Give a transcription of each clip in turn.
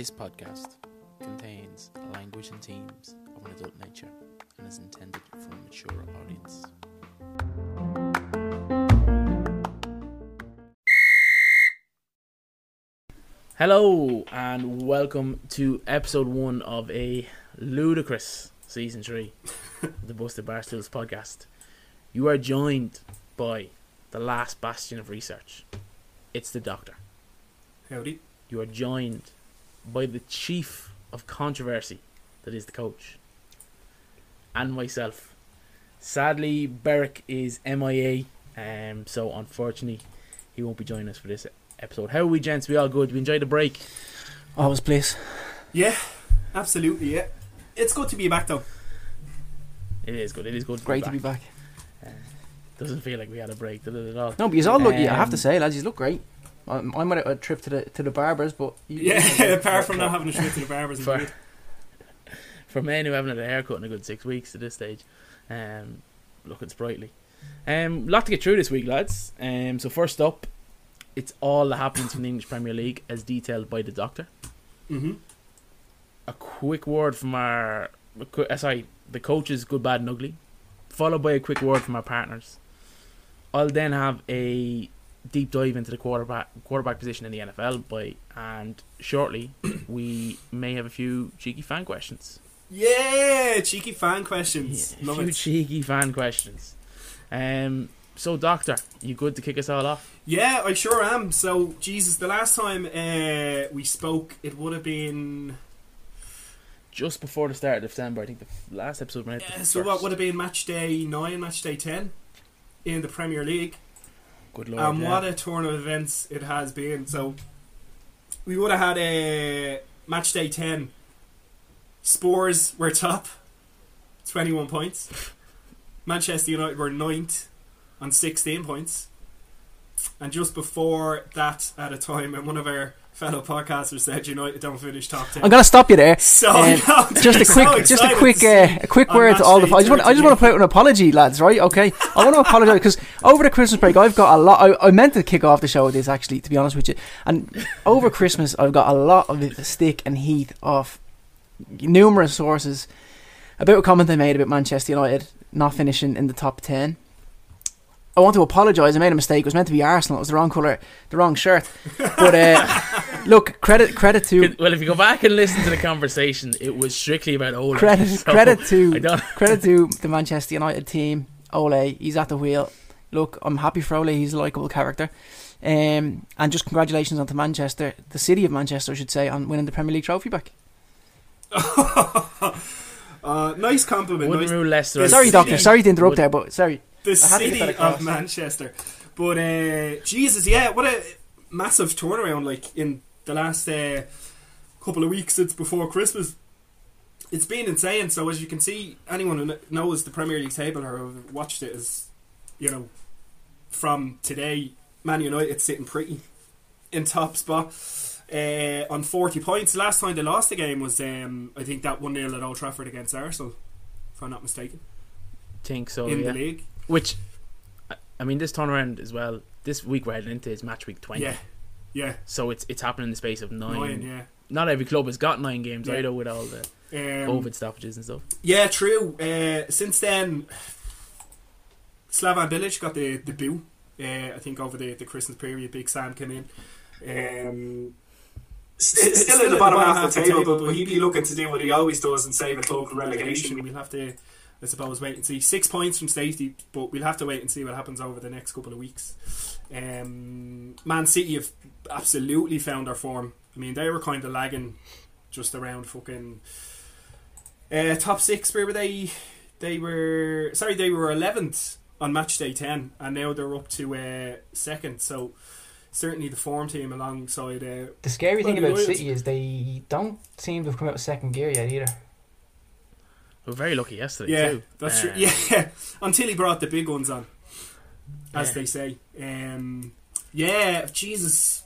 This podcast contains language and themes of an adult nature and is intended for a mature audience. Hello and welcome to episode one of a ludicrous season three of the Busted Barstools podcast. You are joined by the last bastion of research. It's the Doctor. Howdy. You are joined by the chief of controversy that is the coach and myself. Sadly, Beric is MIA, um, so unfortunately, he won't be joining us for this episode. How are we, gents? We all good? We enjoyed the break. Always, please. Yeah, absolutely. Yeah, it's good to be back though. It is good. It is good. To Great be to be back. Doesn't feel like we had a break, did it at all? No, but you all look. yeah, I have Um, to say, lads, you look great. I, I might have a trip to the to the barbers, but you, Yeah, apart from not having a trip to the barbers, For- indeed. for men who haven't had a haircut in a good six weeks at this stage, um, looking sprightly. Um, lot to get through this week, lads. Um, so first up, it's all the happenings from the English Premier League as detailed by the Doctor. Mhm. A quick word from our, uh, sorry, the coaches, good, bad, and ugly, followed by a quick word from our partners. I'll then have a deep dive into the quarterback quarterback position in the NFL by, and shortly we may have a few cheeky fan questions. Yeah, cheeky fan questions. Yeah, a Love few it. cheeky fan questions. Um, so, Doctor, you good to kick us all off? Yeah, I sure am. So, Jesus, the last time uh, we spoke, it would have been. Just before the start of December, I think the last episode went out. Yeah, the so what first. would have been match day nine, match day ten in the Premier League. Good lord! and yeah. what a turn of events it has been. So we would have had a match day ten. Spurs were top, twenty one points. Manchester United were ninth on sixteen points. And just before that, at a time when one of our fellow podcasters said United don't finish top ten. I'm gonna stop you there. so Um, I'm just a so quick, just a quick, uh, a quick word to all the. I just want, I just want to put out an apology, lads. Right? Okay. I want to apologise because over the Christmas break, I've got a lot. I, I meant to kick off the show with this actually, to be honest with you. And over Christmas, I've got a lot of stick and heat off numerous sources about a comment I made about Manchester United not finishing in the top ten. I want to apologise. I made a mistake. It was meant to be Arsenal. It was the wrong colour, the wrong shirt. But uh, look, credit credit to Well, if you go back and listen to the conversation, it was strictly about Ole. credit So, credit to credit to the Manchester United team. Ole, he's at the wheel. Look, I'm happy for Ole. He's a likable character. Um, and just congratulations on to Manchester, the city of Manchester, I should say, on winning the Premier League trophy back. uh, nice compliment. Wouldn't nice, rule Leicester. The out. sorry, city- Doctor. Sorry to interrupt would- there, but sorry. The I had to get city of. Manchester. But uh, Jesus, yeah, what a massive turnaround! Like in the last uh, couple of weeks since before Christmas, it's been insane. So as you can see, anyone who knows the Premier League table or watched it is, you know, from today, Man United sitting pretty in top spot. Uh, on 40 points. Last time they lost the game was, um, I think, that 1 0 at Old Trafford against Arsenal, if I'm not mistaken, think so. in yeah. the league. Which, I- I mean, this turnaround as well. This week we're heading into is match week twenty. Yeah, yeah, So it's it's happening in the space of nine. nine, yeah. Not every club has got nine games Yeah. either with all the Um, COVID stoppages and stuff. yeah, true. Uh, since then, Slaven Bilic got the the boo. Uh, I think over the, the Christmas period, Big Sam came in. Um, St- still, in the bottom half of the table, but he'd be looking to do what he always does and save a club from relegation. We'll have to, I suppose, wait and see. Six points from safety, but we'll have to wait and see what happens over the next couple of weeks. Um, Man City have absolutely found their form. I mean, they were kind of lagging just around fucking uh, top six. Where were they? They were sorry, they were eleventh on match day ten, and now they're up to uh, second. So certainly the form team alongside. Uh, The scary thing about it City is they don't seem to have come out with second gear yet either. We were very lucky yesterday yeah, too. that's Uh, true. Yeah, until he brought the big ones on, as Yeah. they say. Um, yeah, Jesus.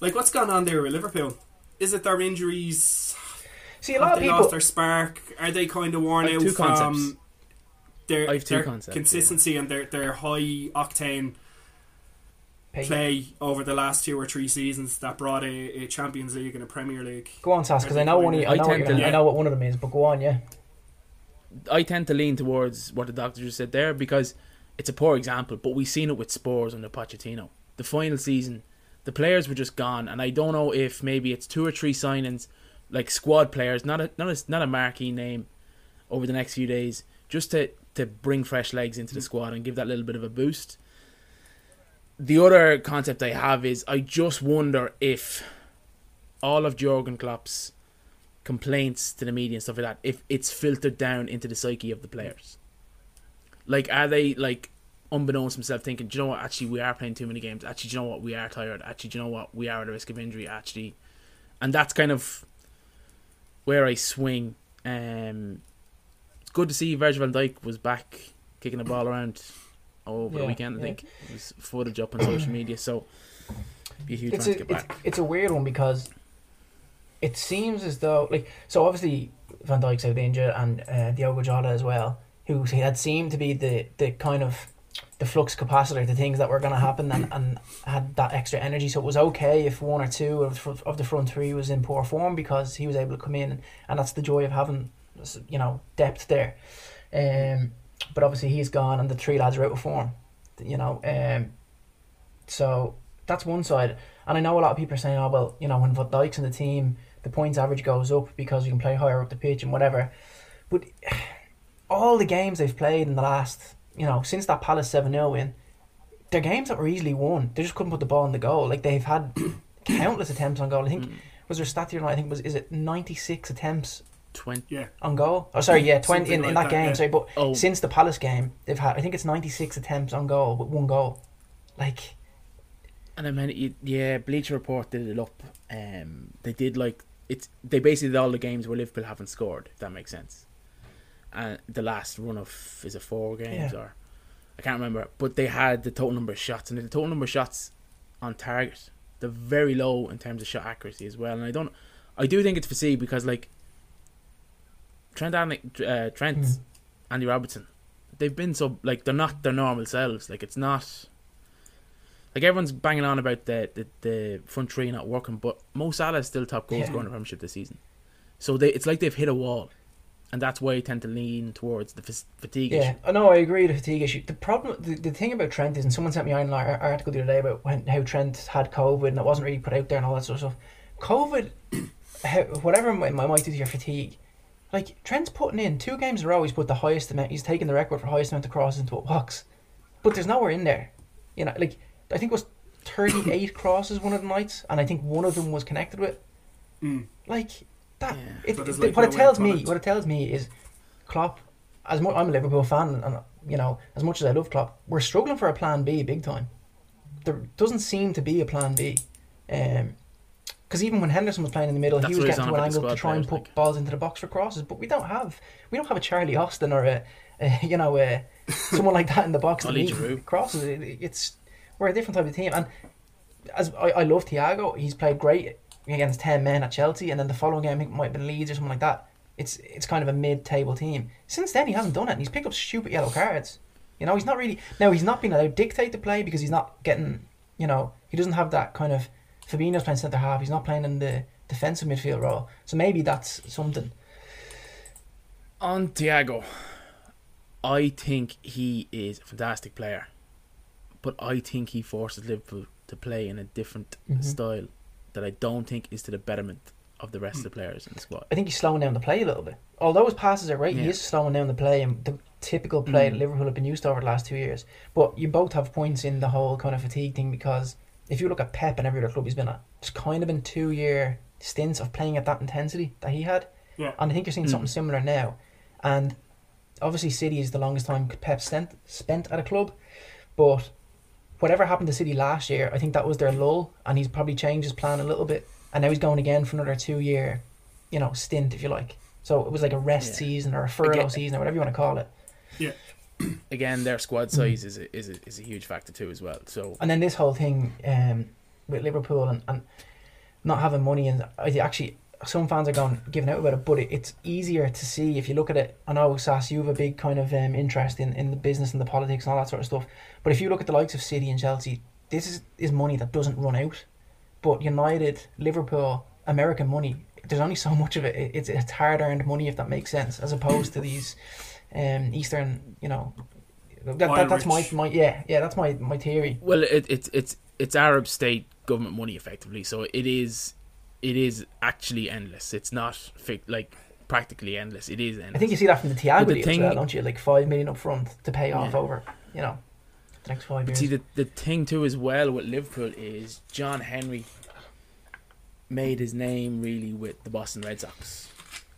Like what's gone on there with Liverpool? Is it their injuries? See, a Have lot of they people. lost their spark? Are they kind of worn I have out two from concepts. their, I have two their concepts, consistency and their, their high octane Pay- play over the last two or three seasons that brought a, a Champions League and a Premier League? Go on, Sass, because I know one. You, I I know, what tend to, gonna- I know what one of them is, but go on, yeah. I tend to lean towards what the doctor just said there because it's a poor example, but we've seen it with Spurs under Pochettino. The final season, the players were just gone, and I don't know if maybe it's two or three signings, like squad players, not a not a not a marquee name, over the next few days, just to to bring fresh legs into the mm. squad and give that little bit of a boost. The other concept I have is I just wonder if all of Jurgen Klopp's complaints to the media and stuff like that if it's filtered down into the psyche of the players. Like are they like unbeknownst to himself thinking do you know what? Actually we are playing too many games. Actually do you know what? We are tired. Actually do you know what? We are at a risk of injury actually. And that's kind of where I swing. Um it's good to see Virgil van Dijk was back kicking the ball around over the weekend I yeah. think it was footage up on social media so be a huge it's a, to get back it's a weird one because it seems as though like so obviously Van Dijk's out injured and uh, Diogo Jota as well, who had seemed to be the the kind of the flux capacitor to things that were going to happen and, and had that extra energy. So it was okay if one or two of, the of the front three was in poor form because he was able to come in and, and that's the joy of having you know depth there. Um, but obviously he's gone and the three lads are out of form. You know, um, so that's one side. And I know a lot of people are saying, oh, well, you know, when Van Dijk's in the team, the points average goes up because you can play higher up the pitch and whatever. But all the games they've played in the last, you know, since that Palace 7 0 win, they're games that were easily won. They just couldn't put the ball in the goal. Like, they've had countless attempts on goal. I think, was there a stat here? I think, was is it 96 attempts 20 Yeah. on goal? Oh, sorry, yeah, 20 in, Something in like that that, game. yeah. Sorry, but Oh. since the Palace game, they've had, I think it's 96 attempts on goal with one goal. Like, And I mean, yeah, Bleacher Report did it up. Um, they did like it's. They basically did all the games where Liverpool haven't scored. If that makes sense. And the last run of is it four games Yeah. or I can't remember, but they had the total number of shots and the total number of shots on target. They're very low in terms of shot accuracy as well. And I don't. I do think it's for C because like Trent, uh, Trent, Mhm. Andy Robertson, they've been so like they're not their normal selves. Like it's not like everyone's banging on about the, the, the front three not working, but Mo Salah is still top goal Yeah. scorer in the Premiership this season. So they it's like they've hit a wall, and that's why I tend to lean towards the fatigue Yeah, issue. I know. I agree. The fatigue issue. The problem, the, the thing about Trent is, and someone sent me an article the other day about when, how Trent had COVID and it wasn't really put out there and all that sort of stuff. COVID, how, whatever my, my might do to your fatigue, like Trent's putting in two games in a row. He's put the highest amount. He's taken the record for highest amount of crosses into a box, but there's nowhere in there. You know, like I think it was thirty eight crosses one of the nights, and I think one of them was connected with. Mm. Like that. Yeah. It, So it- like what no it tells me, what it tells me is, Klopp. As much, I'm a Liverpool fan, and you know, as much as I love Klopp, we're struggling for a plan B big time. There doesn't seem to be a plan B. Um, because even when Henderson was playing in the middle, That's he was getting to an angle to try and put like. balls into the box for crosses. But we don't have, we don't have a Charlie Austin or a, a you know, a, someone like that in the box to meet crosses. It- it's we're a different type of team, and as I, I love Thiago, he's played great against ten men at Chelsea, and then the following game it might have been Leeds or something like that. It's it's kind of a mid-table team. Since then, he hasn't done it, and he's picked up stupid yellow cards. You know, he's not really now. He's not been allowed to dictate the play because he's not getting. You know, he doesn't have that kind of. Fabinho's playing centre half. He's not playing in the defensive midfield role. So maybe that's something. On Thiago, I think he is a fantastic player, but I think he forces Liverpool to play in a different Mhm. style that I don't think is to the betterment of the rest of the players in the squad. I think he's slowing down the play a little bit. Although his passes are right, he is slowing down the play and the typical play Mm. that Liverpool have been used to over the last two years. But you both have points in the whole kind of fatigue thing because if you look at Pep and every other club he's been at, it's kind of been two year stints of playing at that intensity that he had. Yeah. And I think you're seeing Mm. something similar now. And obviously City is the longest time Pep spent spent at a club, but whatever happened to City last year, I think that was their lull, and he's probably changed his plan a little bit, and now he's going again for another two year, you know, stint if you like. So it was like a rest Yeah. season or a furlough Again- season or whatever you want to call it. Again, their squad size is a, is a, is a huge factor too as well. So And then this whole thing um, with Liverpool and, and not having money, and actually some fans are going giving out about it, but it, it's easier to see if you look at it. I know Sass, you have a big kind of um, interest in, in the business and the politics and all that sort of stuff. But if you look at the likes of City and Chelsea, this is is money that doesn't run out. But United, Liverpool, American money, there's only so much of it. it it's it's hard earned money if that makes sense, as opposed to these um, Eastern, you know. That, that, that's my, my yeah yeah that's my my theory. Well, it, it's it's it's Arab state government money effectively, so it is it is actually endless. It's not fi- like practically endless. It is endless. I think you see that from the Thiago But the deal thing- as well, don't you? Like five million up front to pay off Yeah. over, you know, the next five But years. see, the the thing too as well with Liverpool is John Henry made his name really with the Boston Red Sox,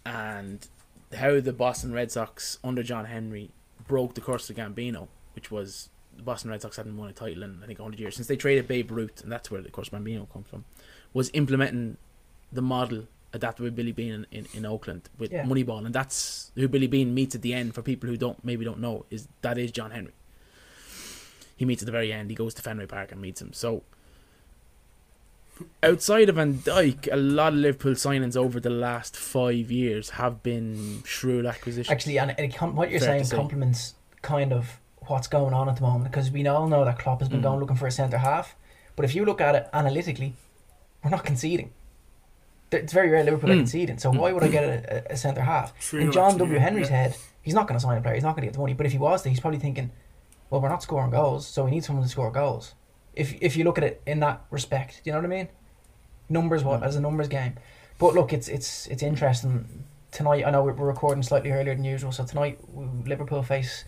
and how the Boston Red Sox under John Henry broke the curse of Bambino, which was the Boston Red Sox hadn't won a title in I think 100 years since they traded Babe Ruth, and that's where the curse of Bambino comes from, was implementing the model adapted with Billy Beane in, in, in Oakland with Yeah. Moneyball, and that's who Billy Beane meets at the end. For people who don't maybe don't know, is that is John Henry. He meets at the very end. He goes to Fenway Park and meets him. So outside of Van Dijk, a lot of Liverpool signings over the last five years have been shrewd acquisitions. Actually, and it, com- what you're Fair saying complements kind of what's going on at the moment because we all know that Klopp has been Mm. going looking for a centre half. But if you look at it analytically, we're not conceding. It's very rare Liverpool are Mm. conceding. So why would I get a, a, centre half? True, In John W. Henry's yeah. head, he's not going to sign a player. He's not going to get the money. But if he was he's probably thinking, well, we're not scoring goals, so we need someone to score goals. If if you look at it in that respect, do you know what I mean? Numbers, what hmm. as a numbers game. But look, it's it's it's interesting tonight. I know we're recording slightly earlier than usual, so tonight Liverpool face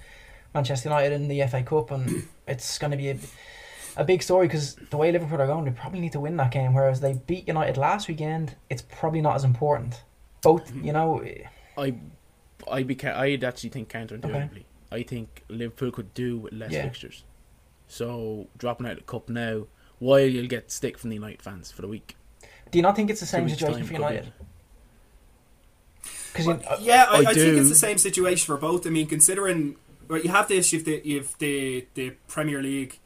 Manchester United in the FA Cup, and it's going to be a, a big story because the way Liverpool are going, they probably need to win that game. Whereas they beat United last weekend, it's probably not as important. Both, hmm. you know, I, I beca- I'd actually think counterintuitively. I think Liverpool could do with less Yeah. fixtures. So dropping out the cup now, while you'll get stick from the United fans for the week. do you not think it's the same situation for United? Because Yeah, I, I I, think it's the same situation for both. I mean, considering well, you have this, you've the you've the the Premier League.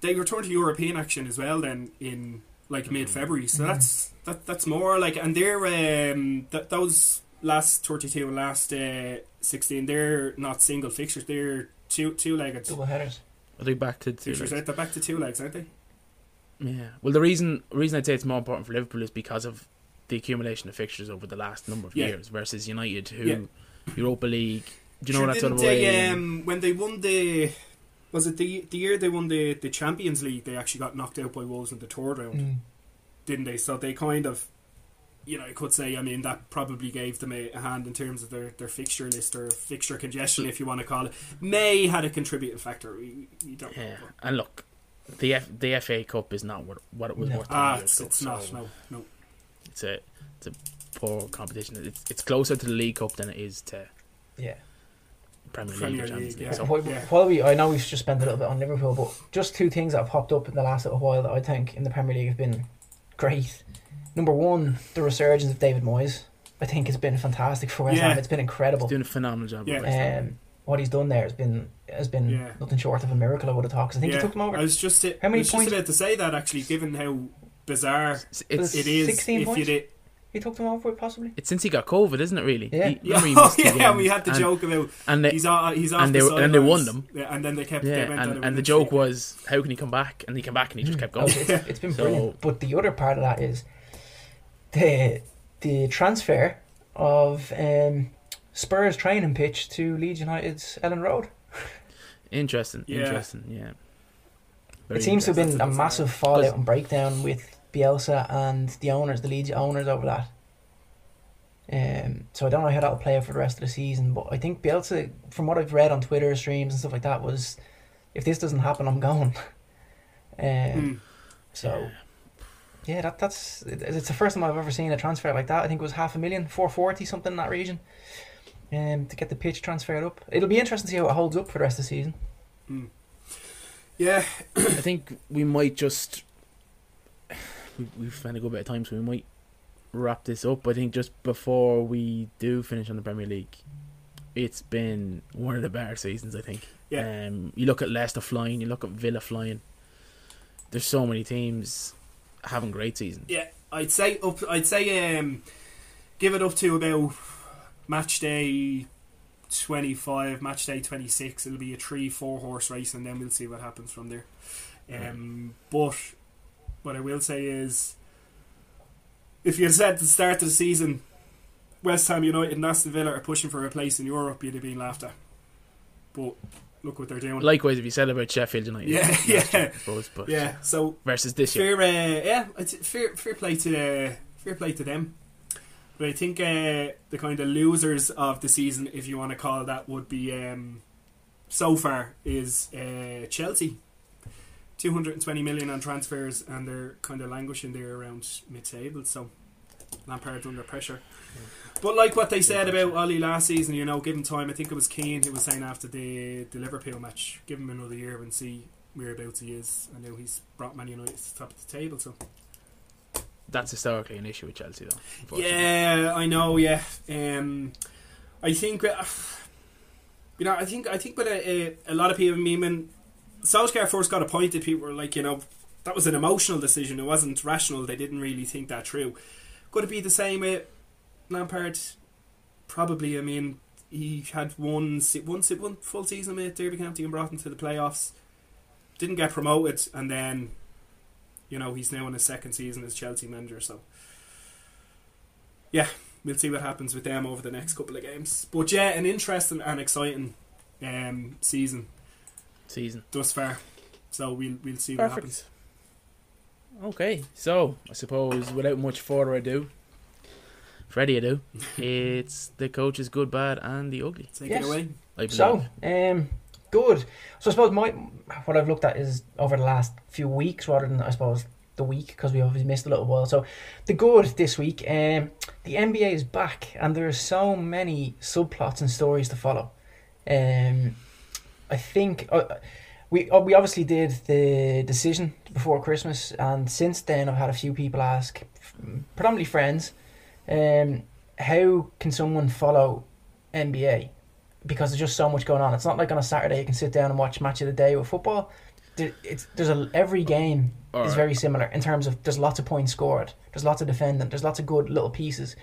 They return to European action as well. Then in like mid February, so that's that that's more like, and they're um th- those last thirty two and last uh, sixteen. They're not single fixtures. They're two two legged double headers. I think back to two legs. Right? They're back to two legs, aren't they? Yeah. Well, the reason reason I'd say it's more important for Liverpool is because of the accumulation of fixtures over the last number of Yeah. years versus United, who Yeah. Europa League. Do you know Sure, that sort of didn't way? they, um, when they won the was it the the year they won the the Champions League? They actually got knocked out by Wolves in the third round. Mm. didn't they? So they kind of, you know, I could say, I mean, that probably gave them a, a hand in terms of their, their fixture list or fixture congestion, if you want to call it. May had a contributing factor. We, we don't know. Yeah. And look, the F- the FA Cup is not what, what it was No. worth. Ah, 20 it's, ago, it's not. so No, no. It's a it's a poor competition. It's it's closer to the League Cup than it is to Yeah. Premier League Premier or Champions League, League. yeah. So While, Yeah. while we, I know we've just spent a little bit on Liverpool, but just two things that have popped up in the last little while that I think in the Premier League have been great. Number one, the resurgence of David Moyes. I think has been fantastic for West Yeah. Ham. It's been incredible. He's doing a phenomenal job. Yeah. West Ham. Um, what he's done there has been has been Yeah. nothing short of a miracle. I would have thought. 'cause I think yeah. he took them over. I was just, How I many was just points? about to say that actually, given how bizarre It's, it's, it is. 16 if points? you did, He took them over possibly. it's since he got COVID, isn't it? Really? Yeah. He, yeah, oh, yeah, we had the and, joke about and they, he's off, he's off and the they- and they won them. Yeah, and then they kept. they yeah, went and, and the joke was, how can he come back? And he came back, and he just kept Oh, going. it's, it's been So- brilliant. But the other part of that is the the transfer of um, Spurs training pitch to Leeds United's Elland Road. Interesting, Yeah. interesting, yeah. Very it seems to have been a massive fallout and breakdown with Bielsa and the owners, the Leeds owners over that. Um, so I don't know how that'll play out for the rest of the season, but I think Bielsa, from what I've read on Twitter streams and stuff like that, was if this doesn't happen, I'm going. Um, Hmm. So yeah, that that's it- it's the first time I've ever seen a transfer like that. I think it was half a million, four forty something in that region. um, to get the pitch transferred up. It'll be interesting to see how it holds up for the rest of the season. Yeah, I think we might just we, we've spent a good bit of time, so we might wrap this up. I think just before we do finish on the Premier League, it's been one of the better seasons. I think. Yeah. Um, you look at Leicester flying. You look at Villa flying. There's so many teams having great seasons. yeah. I'd say up. I'd say um, give it up to about match day twenty five, match day twenty six. It'll be a three, four horse race, and then we'll see what happens from there. Um, but what I will say is, if you said at the start of the season, West Ham United and Aston Villa are pushing for a place in Europe, you'd have been laughed at. But look what they're doing. Likewise, if you said about Sheffield United, Yeah, last yeah. year, I suppose, but yeah. So versus this year, fair, uh, yeah, it's fair, fair play to uh, fair play to them. But I think uh, the kind of losers of the season, if you want to call that, would be um, so far is uh, Chelsea. 220 million on transfers, and they're kind of languishing there around mid-table. So Lampard under pressure. But like what they said about Ole last season, you know, give him time. I think it was Keane who was saying after the the Liverpool match, give him another year and see whereabouts he is. I know he's brought Man United to the top of the table, so that's historically an issue with Chelsea, though. yeah, I know. Yeah, um, I think uh, you know. I think I think, but a, a lot of people. I mean, when Solskjaer first got appointed, people were like, you know, that was an emotional decision. It wasn't rational. They didn't really think that through. Could it be the same with Lampard? Probably. I mean, he had one se- one se- one full season with Derby County and brought him to the playoffs. Didn't get promoted, and then you know he's now in his second season as Chelsea manager. So yeah, we'll see what happens with them over the next couple of games. But yeah, an interesting and exciting um, season season. thus far. So we'll we'll see what happens. Okay, so I suppose without much further ado, Freddie ado, it's the coach's good, bad, and the ugly. Take Yes. it away. I. So, um, good. So I suppose my what I've looked at is over the last few weeks rather than I suppose the week because we obviously missed a little while. So the good this week, um, the NBA is back and there are so many subplots and stories to follow. Um, I think uh, we uh, we obviously did the decision before Christmas, and since then I've had a few people ask, predominantly friends, um, how can someone follow NBA? because there's just so much going on. It's not like on a Saturday you can sit down and watch match of the day with football. There- there's a every game is very similar in terms of there's lots of points scored, there's lots of defending, there's lots of good little pieces.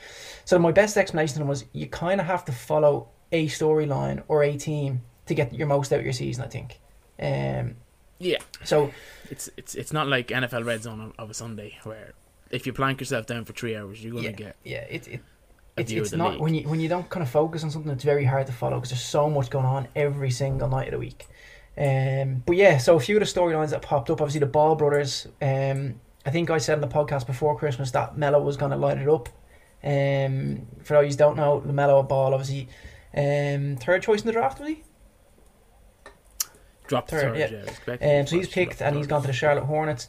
So my best explanation was you kind of have to follow a storyline or a team to get your most out of your season. I think. Um, Yeah, so it's it's it's not like NFL Red Zone of a Sunday where if you plank yourself down for three hours, you're gonna yeah, get yeah, it, it it's, it's not league. when you when you don't kind of focus on something. It's very hard to follow because there's so much going on every single night of the week. Um, but yeah, so a few of the storylines that popped up. Obviously, the Ball brothers. Um, I think I said in the podcast before Christmas that Melo was going to light it up. Um, for those who don't know, Lamelo Ball, obviously, um, third choice in the draft, was he? dropped the Third, third. yeah. Yeah, Um, so he's picked and he's gone to the Charlotte Hornets.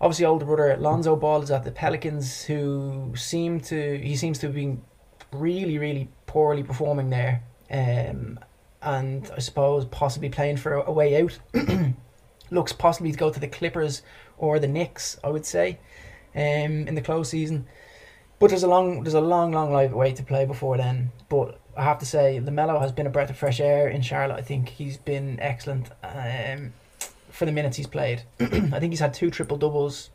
Obviously, older brother Lonzo Ball is at the Pelicans, who seem to he seems to have been really, really poorly performing there, um, and I suppose possibly playing for a, way out. Looks possibly to go to the Clippers or the Knicks, I would say, um, in the close season. But there's a long, there's a long, long life way to play before then. But I have to say, Lamelo has been a breath of fresh air in Charlotte. I think he's been excellent. Um, for the minutes he's played. I think he's had two triple doubles.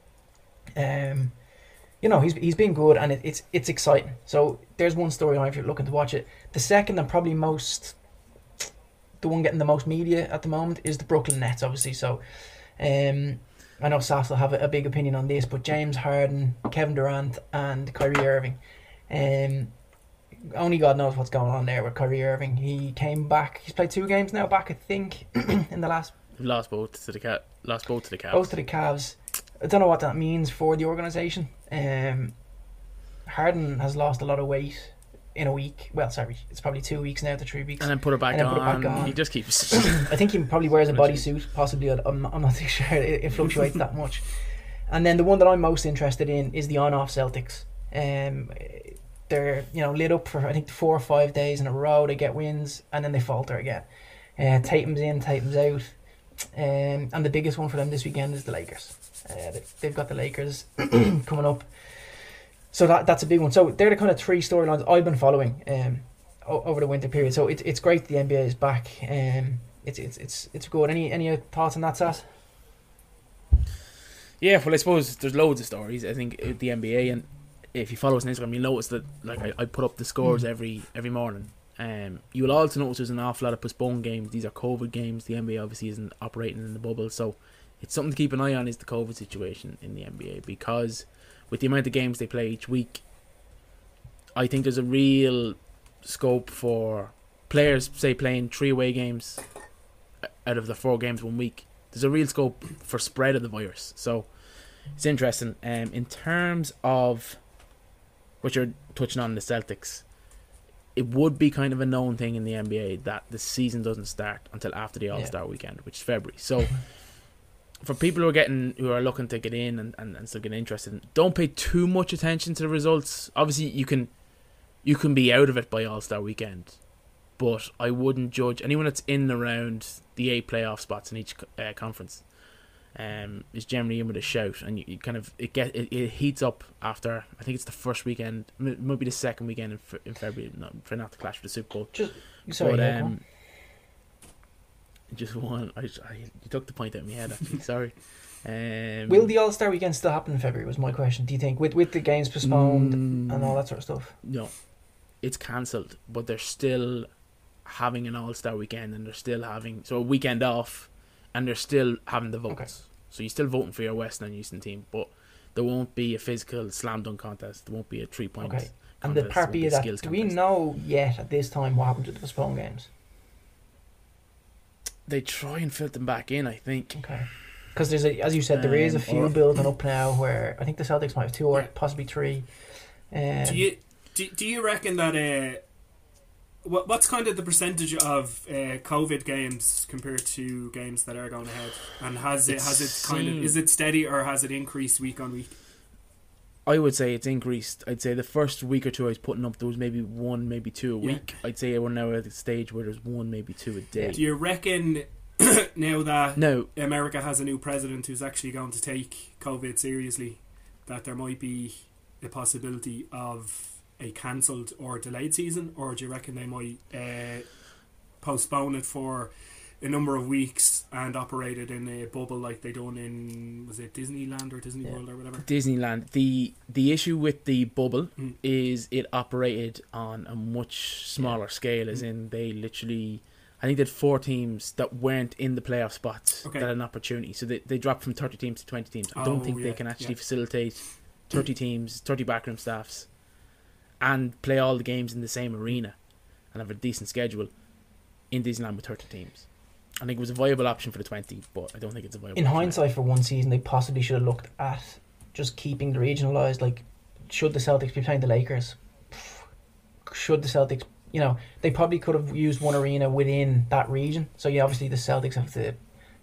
Um, you know, he's he's been good, and it, it's it's exciting. So there's one storyline if you're looking to watch it. The second and probably most, the one getting the most media at the moment is the Brooklyn Nets, obviously. So, um, I know Sass will have a, a big opinion on this, but James Harden, Kevin Durant, and Kyrie Irving, um, only God knows what's going on there with Kyrie Irving. He came back. He's played two games now back, I think, in the last lost both to the cat. Lost both to the Cavs. both to the Cavs. I don't know what that means for the organisation. Um, Harden has lost a lot of weight in a week. Well, sorry, it's probably two weeks now to three weeks. and then put it back, And on. put it back on. He just keeps. I think he probably wears a bodysuit. Possibly, I'm, I'm not too sure. It, it fluctuates that much. And then the one that I'm most interested in is the on-off Celtics. Um, they're you know lit up for I think four or five days in a row. They get wins and then they falter again. Uh, Tatum's in, Tatum's out, um, and the biggest one for them this weekend is the Lakers. Uh, they, they've got the Lakers coming up, so that that's a big one. So they're the kind of three storylines I've been following um, over the winter period. So it's it's great the NBA is back. Um, it's it's it's it's good. Any any thoughts on that, Sas? Yeah, well, I suppose there's loads of stories. I think the NBA, and if you follow us on Instagram, you'll notice that like I, I put up the scores every every morning. Um, you will also notice there's an awful lot of postponed games. These are COVID games. The NBA obviously isn't operating in the bubble, so it's something to keep an eye on. Is the COVID situation in the NBA because with the amount of games they play each week, I think there's a real scope for players, say, playing three away games out of the four games one week. There's a real scope for spread of the virus. So it's interesting. Um, in terms of what you're touching on the Celtics, it would be kind of a known thing in the NBA that the season doesn't start until after the All Star weekend, which is February. So for people who are getting who are looking to get in and, and, and still getting interested, don't pay too much attention to the results. Obviously, you can you can be out of it by All Star weekend, but I wouldn't judge anyone that's in around the eight playoff spots in each uh, conference. Um, is generally in with a shout, and you, you kind of it get it, it heats up after. I think it's the first weekend, m- maybe the second weekend in, in February, not, for not to clash with the Super Bowl. Just sorry, but um, just one. I, I you took the point out of my head. Actually, sorry. Um, Will the All Star weekend still happen in February? Was my question. Do you think with with the games postponed Mm. and all that sort of stuff? no, it's cancelled, but they're still having an All Star weekend, and they're still having so a weekend off, and they're still having the votes. Okay. So you're still voting for your Western and Eastern team, but there won't be a physical slam dunk contest. There won't be a three point. Okay. And the contest, part B won't of that, skills do we know yet at this time what happened to the postponed games? They try and fit them back in. I think. Okay. Because there's a, as you said, there is a Um, few or- building up now where I think the Celtics might have two or Yeah. possibly three. Um, Do you do, do you reckon that uh, what what's kind of the percentage of uh, COVID games compared to games that are going ahead, and has it It has it kind of is it steady or has it increased week on week? I would say it's increased. I'd say the first week or two I was putting up there was maybe one, maybe two a Yeah. week. I'd say we're now at the stage where there's one, maybe two a day. Do you reckon now that No, America has a new president who's actually going to take COVID seriously, that there might be a possibility of a cancelled or delayed season, or do you reckon they might uh, postpone it for a number of weeks and operate it in a bubble like they done in was it Disneyland or Disney Yeah. World or whatever? Disneyland. The the issue with the bubble Mm. is it operated on a much smaller scale, as Mm. in they literally. I think they had four teams that weren't in the playoff spots Okay. that had an opportunity. So they, they dropped from 30 teams to 20 teams. I don't Oh, think yeah, they can actually yeah. facilitate 30 teams, 30 backroom staffs, and play all the games in the same arena and have a decent schedule in Disneyland with 30 teams. I think it was a viable option for the 20, but I don't think it's a viable in hindsight, for one season, they possibly should have looked at just keeping the regionalised. Like, should the Celtics be playing the Lakers? Should the Celtics, you know, they probably could have used one arena within that region. So yeah, obviously the Celtics have the,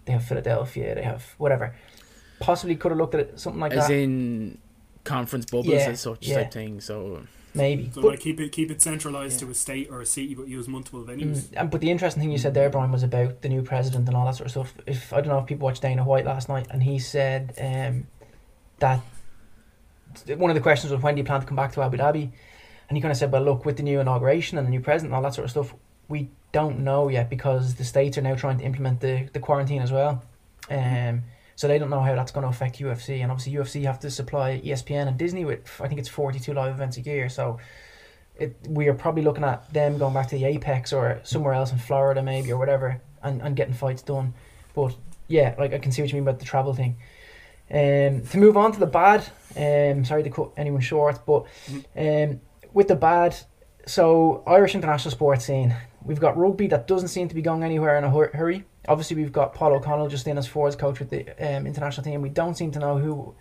they have Philadelphia, they have whatever. Possibly could have looked at it, something like As that. in conference bubbles Yeah, as such yeah. type thing. So maybe. So But- like keep it keep it centralized to a state or a city, but use multiple venues. Mm, and but the interesting thing you said there, Brian, was about the new president and all that sort of stuff. If I don't know if people watched Dana White last night, and he said um, that one of the questions was when do you plan to come back to Abu Dhabi, and he kind of said, well, look, with the new inauguration and the new president and all that sort of stuff, we don't know yet because the states are now trying to implement the the quarantine as well. Um, so they don't know how that's going to affect UFC, and obviously UFC have to supply ESPN and Disney with I think it's forty two live events a year. So it, we are probably looking at them going back to the Apex or somewhere else in Florida maybe or whatever, and, and getting fights done. But yeah, like I can see what you mean about the travel thing. Um, to move on to the bad, um, sorry to cut anyone short, but um, with the bad, so Irish international sports scene, we've got rugby that doesn't seem to be going anywhere in a hurry. Obviously, we've got Paul O'Connell just in as forwards coach with the um, international team. We don't seem to know who,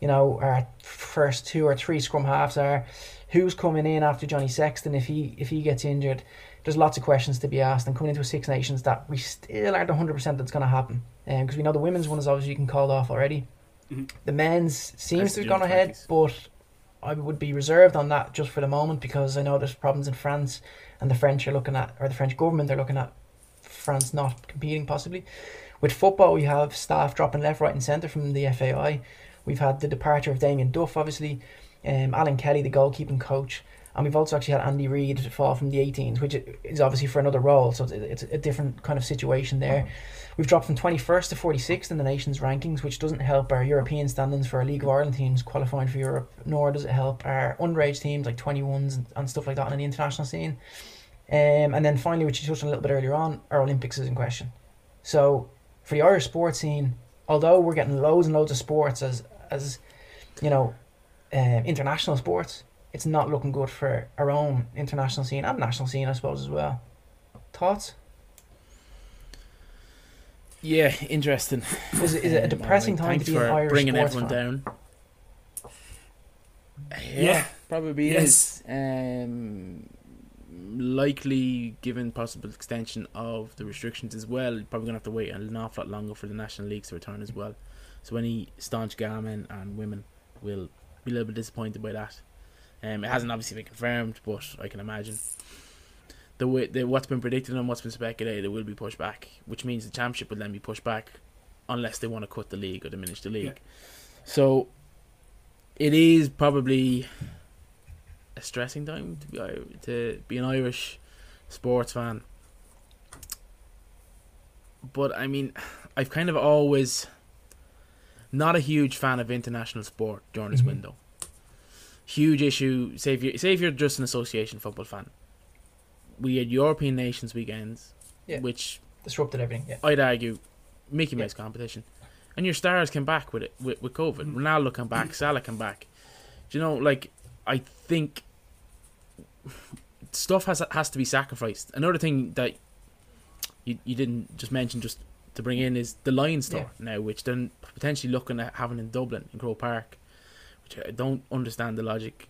you know, our first two or three scrum halves are. Who's coming in after Johnny Sexton if he if he gets injured? There's lots of questions to be asked, and coming into a Six Nations that we still aren't 100 percent that's going to happen, because we know the women's one is obviously you can call off already. Mhm. The men's seems Has to to have gone ahead, 20s. but I would be reserved on that just for the moment because I know there's problems in France, and the French are looking at, or the French government are looking at France not competing possibly. With football, we have staff dropping left, right, and centre from the FAI. We've had the departure of Damien Duff, obviously, um, Alan Kelly, the goalkeeping coach, and we've also actually had Andy Reid fall from the 18s, which is obviously for another role, so it's a different kind of situation there. We've dropped from 21st to 46th in the nation's rankings, which doesn't help our European standings for our League of Ireland teams qualifying for Europe, nor does it help our underage teams like 21s and, and stuff like that on the international scene. Um, and then finally, which you touched on a little bit earlier on, our Olympics is in question. So for the Irish sports scene, although we're getting loads and loads of sports as as you know uh, international sports, it's not looking good for our own international scene and national scene, I suppose, as well. Thoughts? Yeah, interesting. Is it, is it a depressing alright, time to be an for Irish bringing sports everyone fan? down. Yeah. probably Yes. is. Um, likely, given possible extension of the restrictions as well, probably gonna have to wait an awful lot longer for the national leagues to return as well. So any staunch Ghana men and women will be a little bit disappointed by that. Um, it hasn't obviously been confirmed, but I can imagine the way the what's been predicted and what's been speculated, it will be pushed back, which means the championship will then be pushed back, unless they want to cut the league or diminish the league. So it is probably a stressing time to be to be an Irish sports fan. But I mean, I've kind of always not a huge fan of international sport during this Mhm. window. Huge issue. Say if you say if you're just an association football fan. We had European nations weekends, Yeah. which Disrupted everything. Yeah. I'd argue Mickey Yeah. Mouse competition, and your stars came back with it with, with COVID. Ronaldo came back, Salah came back. Do you know, like I think stuff has has to be sacrificed. Another thing that you you didn't just mention just to bring in is the Lions tour now, which they're potentially looking at having in Dublin in Croke Park, which I don't understand the logic,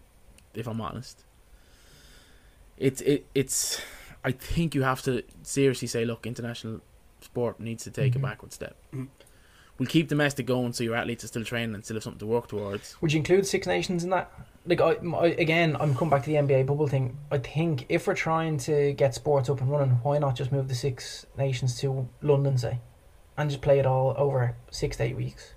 if I'm honest. It's it it's. I think you have to seriously say, look, international sport needs to take Mhm. a backward step. Mhm. We'll keep domestic going so your athletes are still training and still have something to work towards. Would you include Six Nations in that? Like, I, I, again, I'm coming back to the NBA bubble thing. I think if we're trying to get sports up and running, why not just move the Six Nations to London, say, and just play it all over six to eight weeks?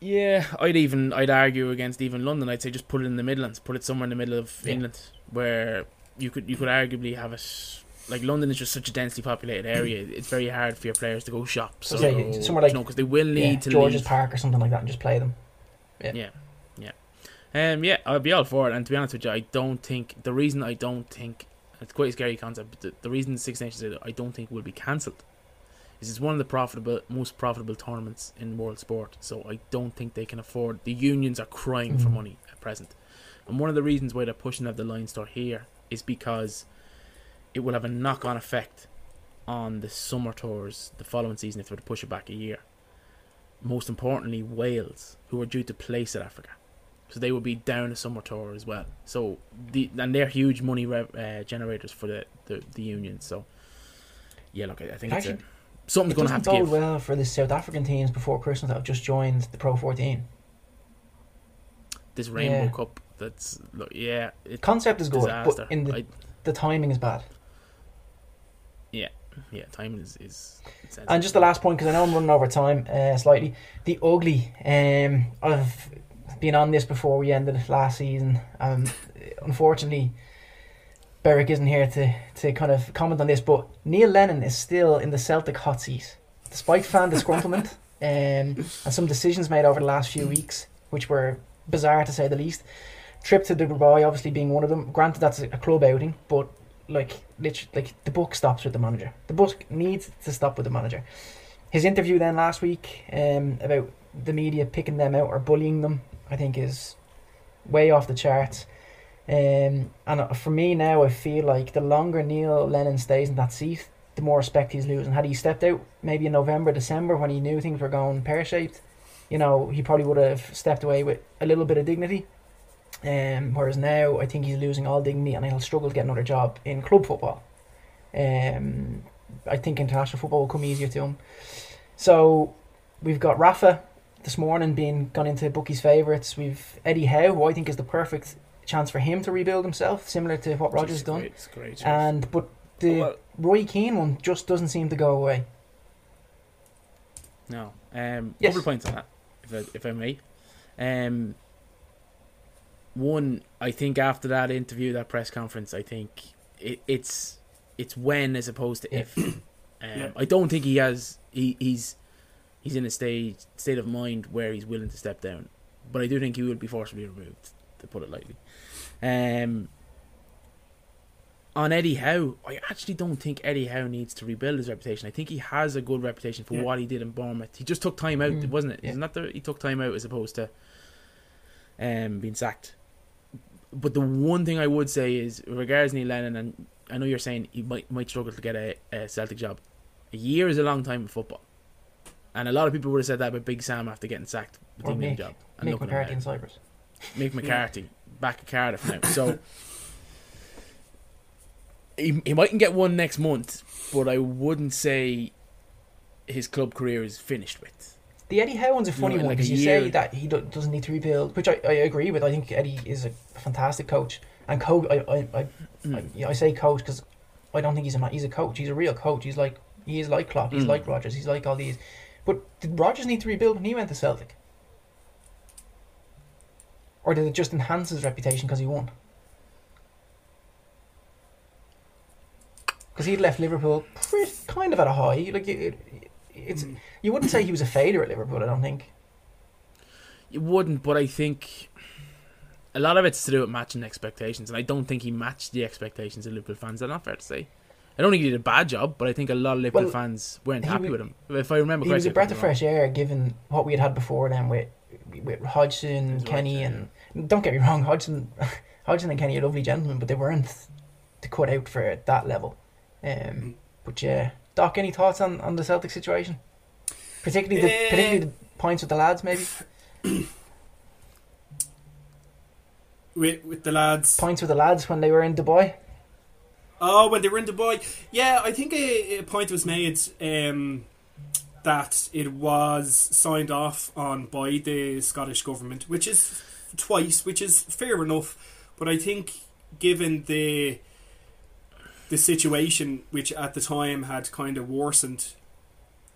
Yeah, I'd even I'd argue against even London. I'd say just put it in the Midlands, put it somewhere in the middle of Yeah. England, where you could you could arguably have it. Like London is just such a densely populated area. It's very hard for your players to go shop. So yeah, somewhere like- you know, because they will need Yeah, to George's leave. Park or something like that, and just play them. Yeah, yeah. Yeah. Um, yeah, I'd be all for it. And to be honest with you, I don't think the reason I don't think it's quite a scary concept. But the, the reason Six Nations I don't think will be cancelled is it's one of the profitable, most profitable tournaments in world sport. So I don't think they can afford. The unions are crying for Mhm. money at present, and one of the reasons why they're pushing have the Lions tour here is because it will have a knock-on effect on the summer tours the following season if they were to push it back a year most importantly Wales, who are due to play South Africa. So they will be down a summer tour as well. So the and they're huge money rev, uh, generators for the, the the union. So yeah, look, I, I think it's a, something's It going to have to bode give. well for the South African teams before Christmas that have just joined the Pro 14. This Rainbow Yeah. Cup, that's look, yeah, it, Concept is good, disaster. but in the, I, the timing is bad. Yeah, timing is is. And just the last point, because I know I'm running over time uh, slightly. The ugly. Um, I've been on this before we ended last season. Um, unfortunately, Berwick isn't here to, to kind of comment on this, but Neil Lennon is still in the Celtic hot seat, despite fan disgruntlement um, and some decisions made over the last few weeks, which were bizarre to say the least. Trip to Dubai, obviously being one of them. Granted, that's a club outing, but like literally, like the book stops with the manager. The book needs to stop with the manager. His interview then last week um, about the media picking them out or bullying them, I think is way off the charts. Um, and uh, for me now, I feel like the longer Neil Lennon stays in that seat, the more respect he's losing. Had he stepped out maybe in November, December when he knew things were going pear shaped, you know, he probably would have stepped away with a little bit of dignity. Um, whereas now, I think he's losing all dignity and he'll struggle to get another job in club football. Um, I think international football will come easier to him. So we've got Rafa this morning being gone into bookies' favourites. We've Eddie Howe, who I think is the perfect chance for him to rebuild himself, similar to what Rodgers done. great, great. And but the Well- Roy Keane one just doesn't seem to go away. No. Um, Yes. Couple of points on that, if I, if I may. Um, one, I think after that interview, that press conference, I think it, it's it's when as opposed to Yeah. if. Um, Yeah. I don't think he has. He, he's he's in a state state of mind where he's willing to step down, but I do think he will be forcibly removed, to put it lightly. Um, on Eddie Howe, I actually don't think Eddie Howe needs to rebuild his reputation. I think he has a good reputation for Yeah. what he did in Bournemouth. He just took time out, Mm, wasn't it? yeah. Isn't that the he took time out as opposed to um being sacked? But the one thing I would say is, regards Neil Lennon, and I know you're saying he might might struggle to get a, a Celtic job. A year is a long time in football, and a lot of people would have said that about Big Sam after getting sacked with Or the England Mick- job. And Mick McCarthy in. Cyprus. Mick McCarthy back at Cardiff now. So he he mightn't get one next month, but I wouldn't say his club career is finished with. The Eddie Howe one's a funny one like because you say that he do- doesn't need to rebuild, which I, I agree with. I think Eddie is a fantastic coach and coach. I I, I, I, I say coach because I don't think he's a he's a coach. He's a real coach. He's like he is like Klopp. He's Mm. like Rodgers. He's like all these. But did Rodgers need to rebuild when he went to Celtic, or did it just enhance his reputation because he won? Because he'd left Liverpool pretty, kind of at a high. Like it, it's Mm. you wouldn't say he was a failure at Liverpool. I don't think. You wouldn't, but I think a lot of it's to do with matching expectations, and I don't think he matched the expectations of Liverpool fans. That's not fair to say. I don't think he did a bad job, but I think a lot of Liverpool Well, fans weren't happy wa- with him. If I remember he was correctly, a breath of could be wrong. fresh air given what we had had before then with with Hodgson, right Kenny, there, and don't get me wrong, Hodgson, Hodgson and Kenny are lovely gentlemen, but they weren't to cut out for that level. Um, but yeah, Doc, any thoughts on, on the Celtic situation? Particularly the Eh. particularly the points with the lads, maybe with with the lads. points with the lads when they were in Dubai. Oh, when they were in Dubai, yeah, I think a, a point was made um, that it was signed off on by the Scottish government, which is twice, which is fair enough. But I think, given the the situation, which at the time had kind of worsened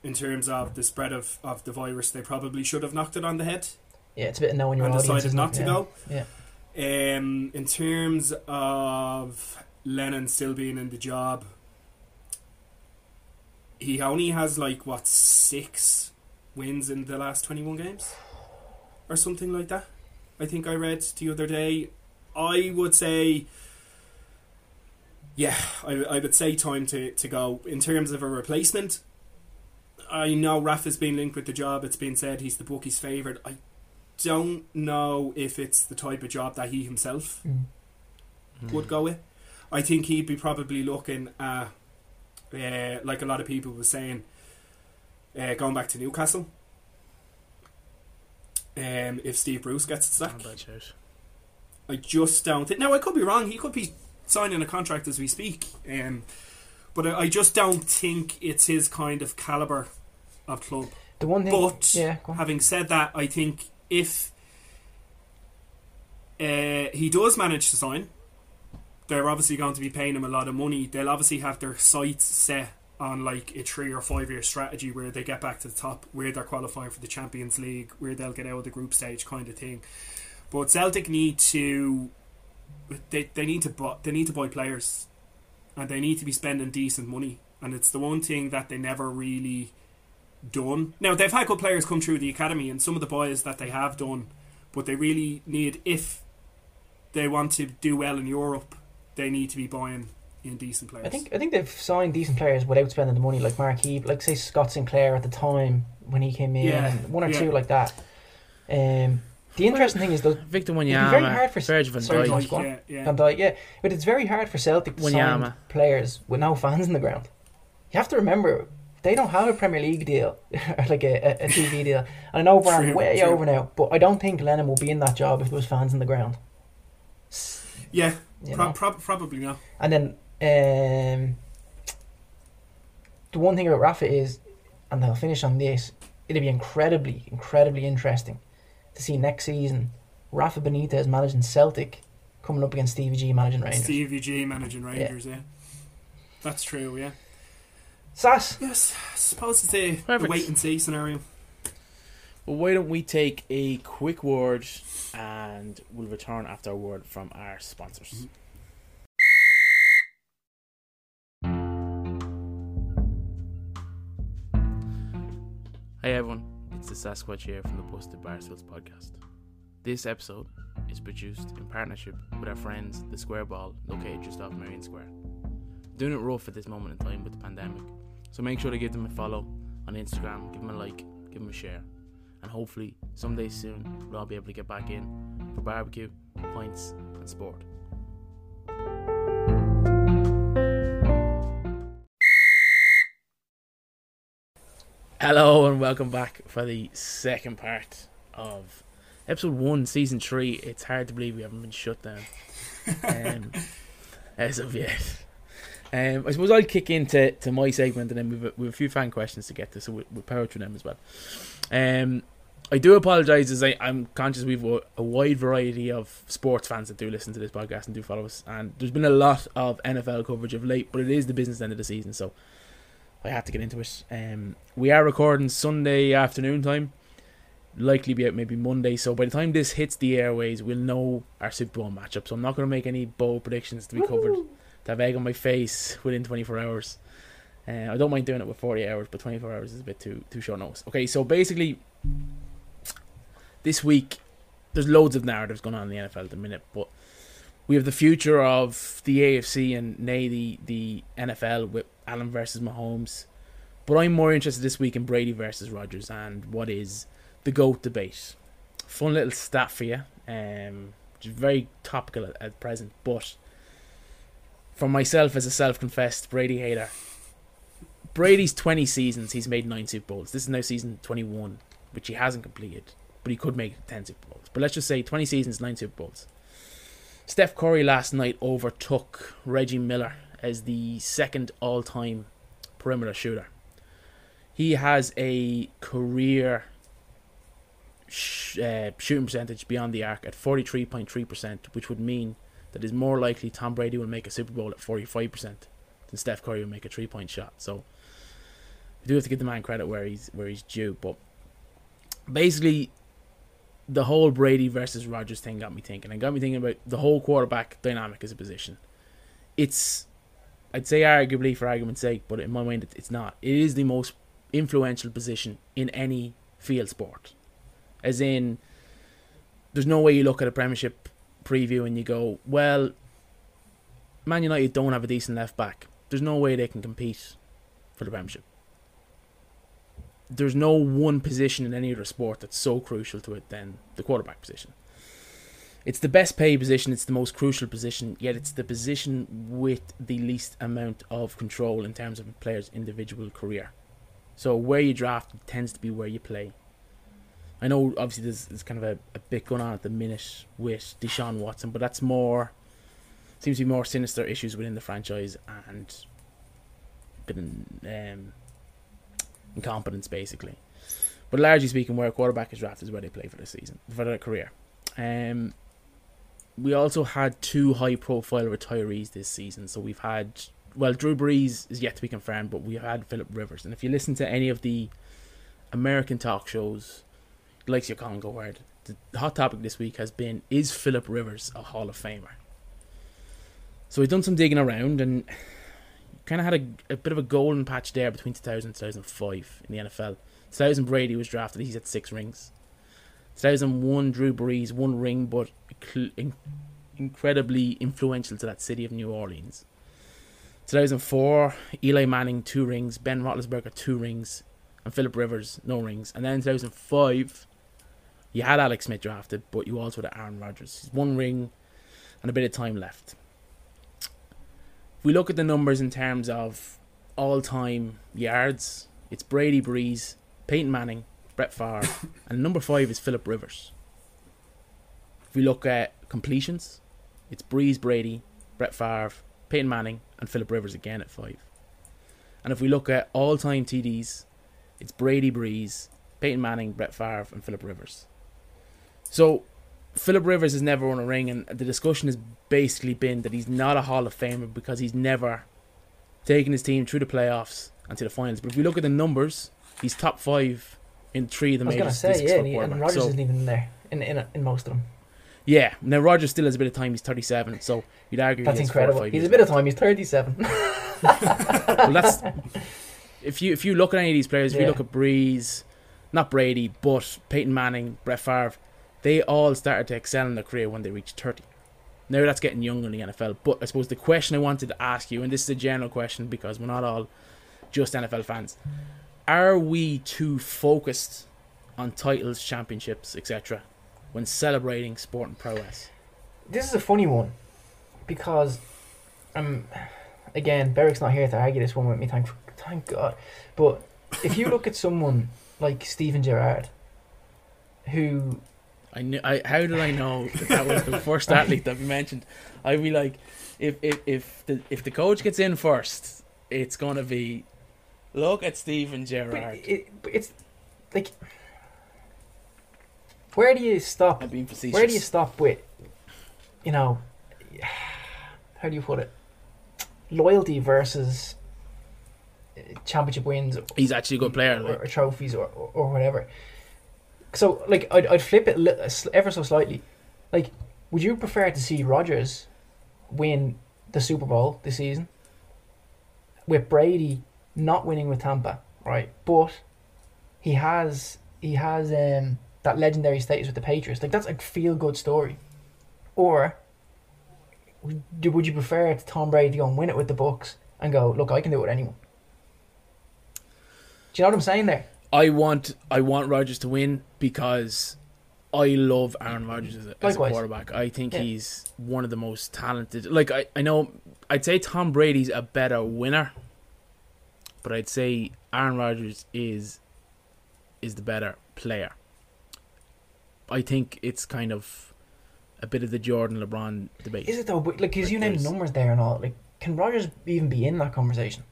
in terms of the spread of, of the virus, they probably should have knocked it on the head Yeah, it's a bit of knowing your and audience. decided not to yeah. go. Yeah. Um, in terms of Lennon still being in the job, he only has like what six wins in the last twenty-one games, or something like that. I think I read the other day. I would say, yeah, I, I would say time to, to go. In terms of a replacement, I know Rafa's been linked with the job. It's been said he's the bookie's favourite. I don't know if it's the type of job that he himself Mm. would go with. I think he'd be probably looking at, uh, like a lot of people were saying, uh, going back to Newcastle. Um, if Steve Bruce gets the sack, Not a bad shout. I just don't think. Now I could be wrong. He could be signing a contract as we speak. Um, but I, I just don't think it's his kind of caliber of club. The one thing, But yeah, having said that, I think if uh, he does manage to sign, they're obviously going to be paying him a lot of money. They'll obviously have their sights set on like a three or five year strategy where they get back to the top, where they're qualifying for the Champions League, where they'll get out of the group stage, kind of thing. But Celtic need to they they need to buy they need to buy players, and they need to be spending decent money. And it's the one thing that they never really done. Now they've had good players come through the academy, and some of the boys that they have done, but they really need if they want to do well in Europe, they need to be buying in decent players. I think I think they've signed decent players without spending the money, like Mark Heap, like say Scott Sinclair at the time when he came in, Yeah, one or yeah. two like that. Um, the interesting thing is though, Victor It'd be very hard Wanyama, for- Virgil van Dijk. John. Like, go on. yeah, yeah. Van Dijk, yeah, but it's very hard for Celtic to sign players with no fans in the ground. You have to remember they don't have a Premier League deal, like a, a, a TV deal. And I know Brian True, way true. over now, but I don't think Lennon will be in that job if there was fans in the ground. yeah, You pro- pro- probably not. And then um, the one thing about Rafa is, and I'll finish on this, it'd be incredibly, incredibly interesting to see next season Rafa Benitez managing Celtic coming up against Stevie G managing Rangers. Stevie G managing Rangers, yeah. That's true, yeah. Sass, Yes, I suppose it's a, a Perfect. wait and see scenario. Well, why don't we take a quick word and we'll return after a word from our sponsors. Mm-hmm. Hey everyone, it's the Sasquatch here from the Busted Barstools podcast. This episode is produced in partnership with our friends The Square Ball, located just off Marion Square. Doing it rough at this moment in time with the pandemic, so make sure to give them a follow on Instagram, give them a like, give them a share, and hopefully someday soon we'll all be able to get back in for barbecue, pints, and sport. Hello and welcome back for the second part of episode one, season three. It's hard to believe we haven't been shut down um, as of yet. Um, I suppose I'll kick into to my segment and then we've, we've a few fan questions to get to, so we'll, we'll power through them as well. Um, I do apologise as I, I'm conscious we've a, a wide variety of sports fans that do listen to this podcast and do follow us, and there's been a lot of NFL coverage of late, but it is the business end of the season, so I had to get into it. Um, we are recording Sunday afternoon time, likely be out maybe Monday, so by the time this hits the airways, we'll know our Super Bowl matchup. So I'm not going to make any bold predictions to be covered to have egg on my face within 24 hours. Uh, I don't mind doing it with 40 hours, but 24 hours is a bit too too short notice. Okay, so basically, this week there's loads of narratives going on in the NFL at the minute, but we have the future of the AFC and nay the the NFL with Allen versus Mahomes. But I'm more interested this week in Brady versus Rodgers and what is the GOAT debate. Fun little stat for you, um, which is very topical at, at present, but for myself as a self-confessed Brady hater, Brady's 20 seasons, he's made 9 Super Bowls. This is now season 21, which he hasn't completed, but he could make 10 Super Bowls. But let's just say 20 seasons, 9 Super Bowls. Steph Curry last night overtook Reggie Miller as the second all-time perimeter shooter. He has a career sh- uh, shooting percentage beyond the arc at 43.3%, which would mean that is more likely Tom Brady will make a Super Bowl at 45% than Steph Curry will make a three-point shot. So we do have to give the man credit where he's where he's due, but basically the whole Brady versus Rodgers thing got me thinking. and got me thinking about the whole quarterback dynamic as a position. It's, I'd say, arguably for argument's sake, but in my mind, it- it's not. It is the most influential position in any field sport. As in, there's no way you look at a Premiership preview and you go, well, Man United don't have a decent left back. There's no way they can compete for the Premiership there's no one position in any other sport that's so crucial to it than the quarterback position. It's the best paid position, it's the most crucial position, yet it's the position with the least amount of control in terms of a player's individual career. So where you draft tends to be where you play. I know obviously there's, there's kind of a, a bit going on at the minute with Deshaun Watson, but that's more seems to be more sinister issues within the franchise and bit um, incompetence basically. But largely speaking, where a quarterback is drafted is where they play for the season, for their career. Um, we also had two high-profile retirees this season. So we've had, well, Drew Brees is yet to be confirmed, but we had Philip Rivers. And if you listen to any of the American talk shows, likes your Colin Cowherd, the hot topic this week has been: Is Philip Rivers a Hall of Famer? So we've done some digging around and kind of had a, a bit of a golden patch there between 2000 and 2005 in the NFL. 2000 Brady was drafted, he's had six rings. 2001 um, Drew Brees, one ring, but cl- in- incredibly influential to that city of New Orleans. 2004 Eli Manning, two rings. Ben Roethlisberger, two rings. And Philip Rivers, no rings. And then in 2005, you had Alex Smith drafted, but you also had Aaron Rodgers. One ring and a bit of time left if we look at the numbers in terms of all time yards, it's Brady Brees, Peyton Manning, Brett Favre, and number five is Philip Rivers. If we look at completions, it's Brees Brady, Brett Favre, Peyton Manning, and Philip Rivers again at five. And if we look at all time TDs, it's Brady Brees, Peyton Manning, Brett Favre, and Philip Rivers. So, Philip Rivers has never won a ring, and the discussion has basically been that he's not a Hall of Famer because he's never taken his team through the playoffs and to the finals. But if we look at the numbers, he's top five in three of the I was major say yeah, for and. Rodgers So- isn't even there in in, in most of them. yeah, now Rodgers still has a bit of time. He's thirty-seven, so you'd argue That's he has four or incredible. He's a bit of time. He's thirty-seven. well, that's if you if you look at any of these players, if you look at Brees, not Brady, but Peyton Manning, Brett Favre, they all started to excel in their career when they reached thirty. Now that's getting young in the NFL. But I suppose the question I wanted to ask you, and this is a general question because we're not all just NFL fans, are we too focused on titles, championships, etc., when celebrating sport and prowess? this is a funny one because um again Berwick's not here to argue this one with me thank thank God but if you look at someone like Steven Gerrard who I knew. I how did I know that, that was the first athlete that we mentioned? I'd be like, if if if the if the coach gets in first, it's gonna be, look at Steven but Gerrard. it, but it's like where do you stop I'm being facetious. where do you stop with you know how do you put it loyalty versus uh, championship wins He's actually a good player. or, Like, or trophies or, or, or whatever. So, like, I'd, I'd flip it li- ever so slightly. Like, would you prefer to see Rodgers win the Super Bowl this season with Brady not winning with Tampa, right? But he has he has um, that legendary status with the Patriots. Like, that's a feel good story. Or would you- would you prefer to Tom Brady to go and win it with the Bucs and go, look, I can do it with anyone? Do you know what I'm saying there? I want I want Rodgers to win because I love Aaron Rodgers as a, as a quarterback. I think Yeah. he's one of the most talented. Like I, I know I'd say Tom Brady's a better winner, but I'd say Aaron Rodgers is is the better player. I think it's kind of a bit of the Jordan LeBron debate. Is it though? But, Like, because you named numbers there and all. Like, can Rodgers even be in that conversation?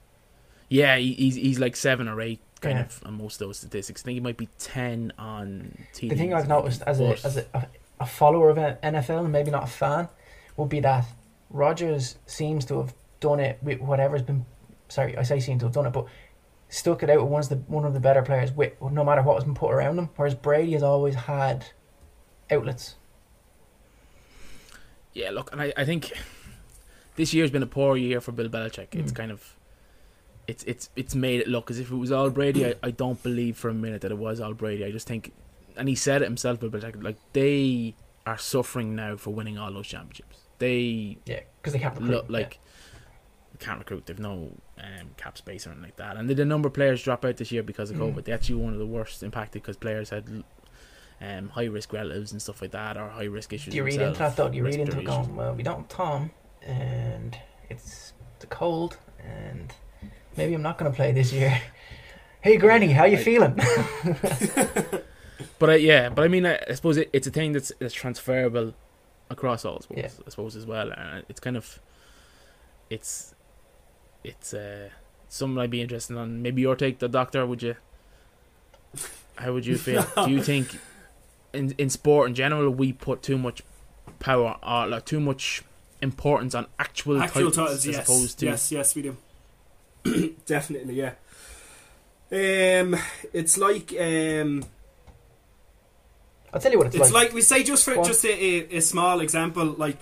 Yeah, he, he's he's like seven or eight kind Yeah. of on most of those statistics. I think he might be ten on TV. The thing I've noticed as a as a, a, follower of NFL and maybe not a fan would be that Rodgers seems to have done it with whatever's been. Sorry, I say seem to have done it, but stuck it out with one of the one of the better players with no matter what has been put around him. Whereas Brady has always had outlets. Yeah, look, and I, I think this year's been a poor year for Bill Belichick. It's Mm. kind of it's it's it's made it look as if it was all Brady. I, I don't believe for a minute that it was all Brady. I just think, and he said it himself, Bill Belichick, like they are suffering now for winning all those championships. They Yeah, because they can't recruit. look like can't recruit. They've no um, cap space or anything like that, and did a number of players drop out this year because of Mm. COVID. They actually one of the worst impacted because players had um, high risk relatives and stuff like that, or high risk issues. Do you read into that though? Do you read into it going, well, we don't have Tom, and it's the cold, and maybe I'm not going to play this year. Hey, Granny, how you I- feeling? But uh, yeah, but I mean, I, I suppose it, it's a thing that's, that's transferable across all sports. Yeah. I suppose as well. Uh, it's kind of, it's, it's uh, something I'd be interested on. Maybe your take, the doctor. Would you? How would you feel? Do you think, in in sport in general, we put too much power or like too much importance on actual, Actual titles, titles, as yes, opposed to yes, yes, we do. Definitely, yeah. Um, it's like um, I'll tell you what it's, it's like we say just for Go on. just a, a, a small example, like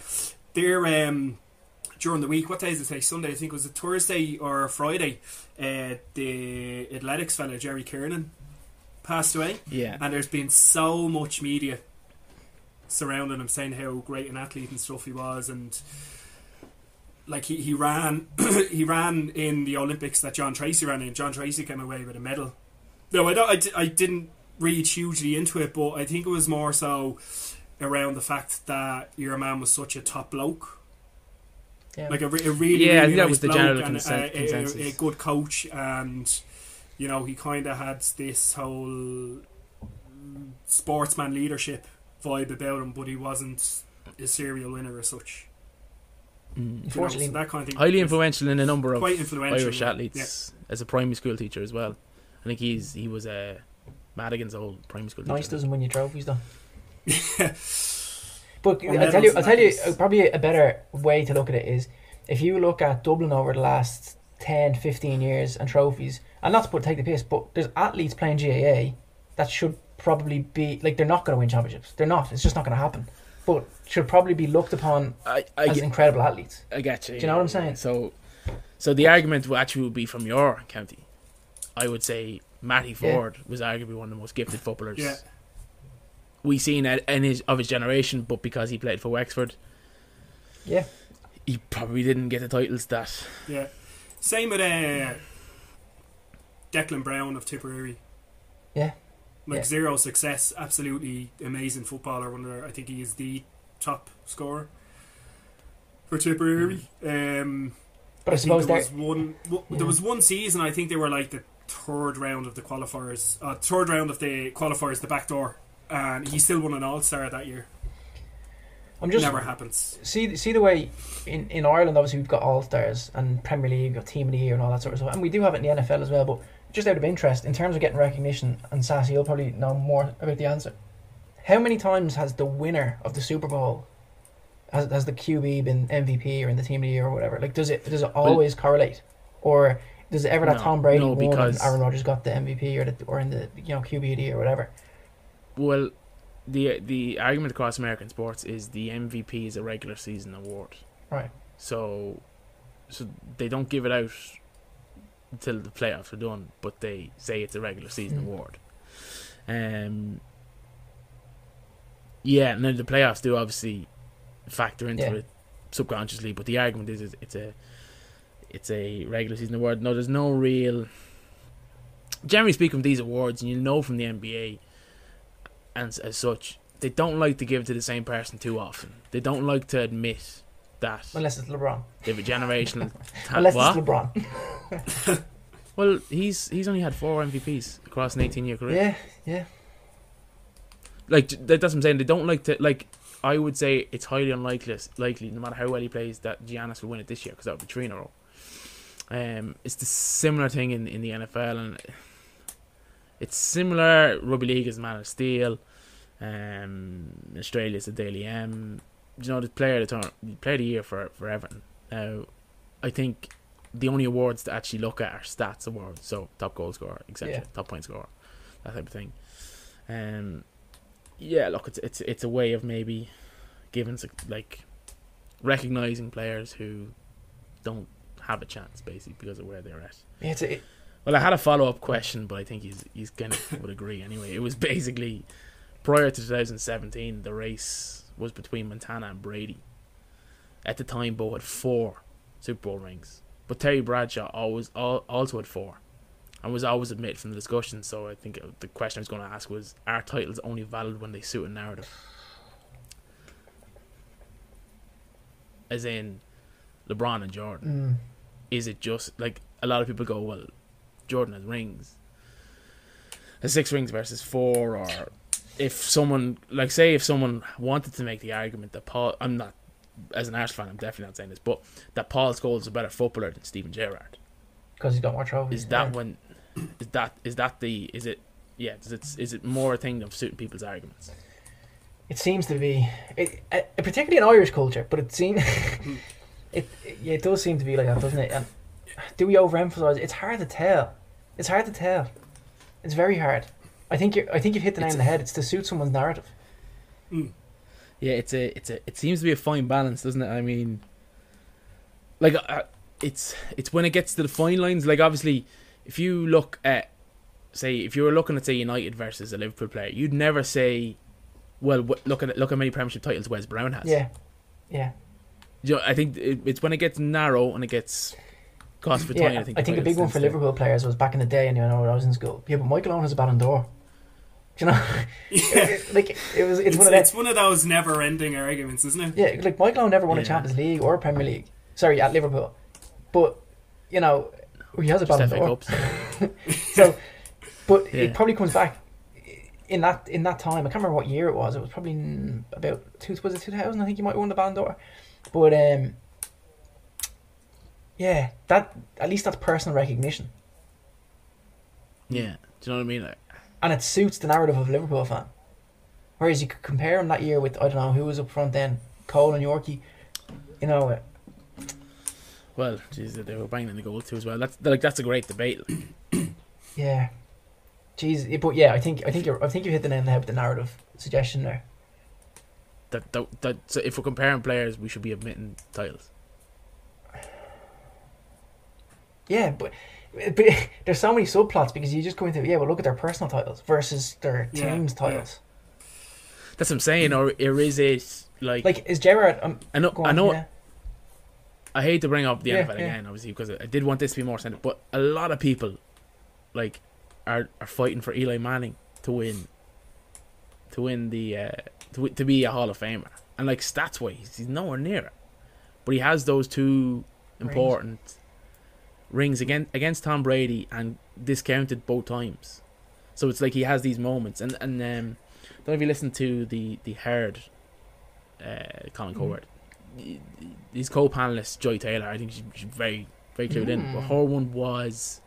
they're um during the week. What day is it? Say Sunday. I think it was a Thursday or Friday. Uh, the athletics fella Jerry Kiernan passed away. yeah, and there's been so much media surrounding him saying how great an athlete and stuff he was and like he, he ran he ran in the Olympics that John Treacy ran in John Treacy came away with a medal no I, don't, I, I didn't read hugely into it but I think it was more so around the fact that your man was such a top bloke yeah. like a, re- a really, Yeah, really that nice was the general and consen- a, a, a, good coach, and you know he kind of had this whole sportsman leadership vibe about him, but he wasn't a serial winner as such. Mm. You know, Unfortunately, so that kind of thing highly influential in a number of quite influential. Irish yeah. athletes as a primary school teacher as well. I think he's he was a Madigan's old primary school. Nice teacher. doesn't win you trophies though. But I'll tell you, I'll tell you, and that is- probably a better way to look at it is if you look at Dublin over the last 10, 15 years and trophies, and not to put take the piss, but there's athletes playing GAA that should probably be like they're not going to win championships. They're not. It's just not going to happen. But should probably be looked upon I, I, as get, incredible athletes. I get you. Do you know what I'm saying? So, so the argument will actually would be from your county. I would say Matty Yeah. Forde was arguably one of the most gifted footballers Yeah. We seen it in his of his generation, but because he played for Wexford, Yeah. he probably didn't get the titles that. Yeah. Same with uh, Declan Browne of Tipperary. Yeah. Like Yeah. zero success, absolutely amazing footballer. One of I think he is the top scorer for Tipperary. Um, But I think suppose there there. was one. w- Yeah. There was one season. I think they were like the third round of the qualifiers. Uh, third round of the qualifiers, the back door, and he still won an All Star that year. I'm just Never happens. see see the way in, in Ireland obviously we've got all stars and Premier League got team of the year and all that sort of stuff. And we do have it in the NFL as well but just out of interest in terms of getting recognition and Sassy you'll probably know more about the answer. How many times has the winner of the Super Bowl has, has the QB been MVP or in the team of the year or whatever? Like does it does it always correlate? Or does it ever that No, Tom Brady no, won because- and Aaron Rodgers got the MVP or the, or in the you know QB of the year or whatever Well, the the argument across American sports is the MVP is a regular season award. Right. So, so they don't give it out until the playoffs are done, but they say it's a regular season Mm. award. Um. Yeah, and then the playoffs do obviously factor into Yeah. it subconsciously, but the argument is, is it's a it's a regular season award. No, there's no real. Generally speaking, these awards, and you know from the NBA, and as such, they don't like to give it to the same person too often. They don't like to admit that unless it's LeBron they have a generational. ta- unless what? it's LeBron Well, he's he's only had four MVPs across an 18 year career. yeah yeah Like that- that's what I'm saying. They don't like to like. I would say it's highly unlikely, likely, no matter how well he plays, that Giannis will win it this year because that would be three in a row. Um, it's the similar thing in in the NFL, and it's similar. Rugby league is Man of Steel. Um, Australia is the Dally M. You know, the player of the turn, player of the year for for Everton. Now, I think the only awards to actually look at are stats awards, so top goal scorer, etc., Yeah. top point scorer, that type of thing. Um, yeah, look, it's it's it's a way of maybe giving like recognizing players who don't have a chance, basically, because of where they're at. Yeah, it's a, Well, I had a follow up question, but I think he's he's kind of would agree anyway. It was basically prior to 2017, the race was between Montana and Brady. At the time, Bo had four Super Bowl rings, but Terry Bradshaw always al- also had four, and was always admitted from the discussion. So I think uh, the question I was going to ask was: Are titles only valid when they suit a narrative? As in, LeBron and Jordan mm, is it just like a lot of people go, well, Jordan has rings, has six rings versus four, or if someone like say if someone wanted to make the argument that Paul, I'm not as an Arsenal fan, I'm definitely not saying this, but that Paul Scholes is a better footballer than Steven Gerrard. because he's got more trophies. Is that yeah. when? Is that is that the is it? Yeah, is it is it more a thing of suiting people's arguments? It seems to be, it, uh, particularly in Irish culture, but it seems it, it yeah, it does seem to be like that, doesn't it? And do we overemphasize? It's hard to tell. It's hard to tell. It's very hard. I think you I think you've hit the nail on the head. It's to suit someone's narrative. Yeah, it's a it's a it seems to be a fine balance, doesn't it? I mean, like uh, it's it's when it gets to the fine lines. Like obviously, if you look at say if you were looking at say United versus a Liverpool player, you'd never say, well, wh- look at look how many Premiership titles Wes Brown has. Yeah, yeah, You know, I think it, it's when it gets narrow and it gets cost for yeah. time. I I think, think, a big one for to- Liverpool players was back in the day, and you know when I was in school. Yeah, but Michael Owen has a Ballon d'Or. Do you know, Yeah. like it was. It's, It's, one of them. it's one of those never-ending arguments, isn't it? Yeah, like Michael Owen never won a Champions League or a Premier League. Sorry, at Liverpool, but you know he has a Just Ballon FA d'Or. So, but Yeah. it probably comes back in that in that time. I can't remember what year it was. It was probably mm, about two. Was it two thousand? I think you might have won the Ballon d'Or. But um, yeah, that at least that's personal recognition. Yeah, do you know what I mean? Like, and it suits the narrative of a Liverpool fan. Whereas you could compare him that year with I don't know who was up front then, Cole and Yorkie. You know, uh, Well, geez, they were banging the goal too as well. That's like that's a great debate. yeah. Jeez, but yeah, I think I think you're I think you hit the nail on the head with the narrative suggestion there. That that, that so if we're comparing players, we should be admitting titles. Yeah, but but there's so many subplots because you just go into yeah, well look at their personal titles versus their Yeah, team's yeah. titles. That's what I'm saying. Or, or is it like, Like is Gerrard? Um, I know go I know yeah. I hate to bring up the Yeah, NFL yeah. again, obviously, because I did want this to be more centered. But a lot of people, like, are are fighting for Eli Manning to win, to win the uh, to to be a Hall of Famer, and like stats wise, he's nowhere near it. But he has those two important rings against against Tom Brady and discounted both times. So it's like he has these moments, and and um, don't know if you listen to the the herd, uh, Colin Cowherd. His co-panelist Joy Taylor, I think she's, very very clued in. But Mm. her one was,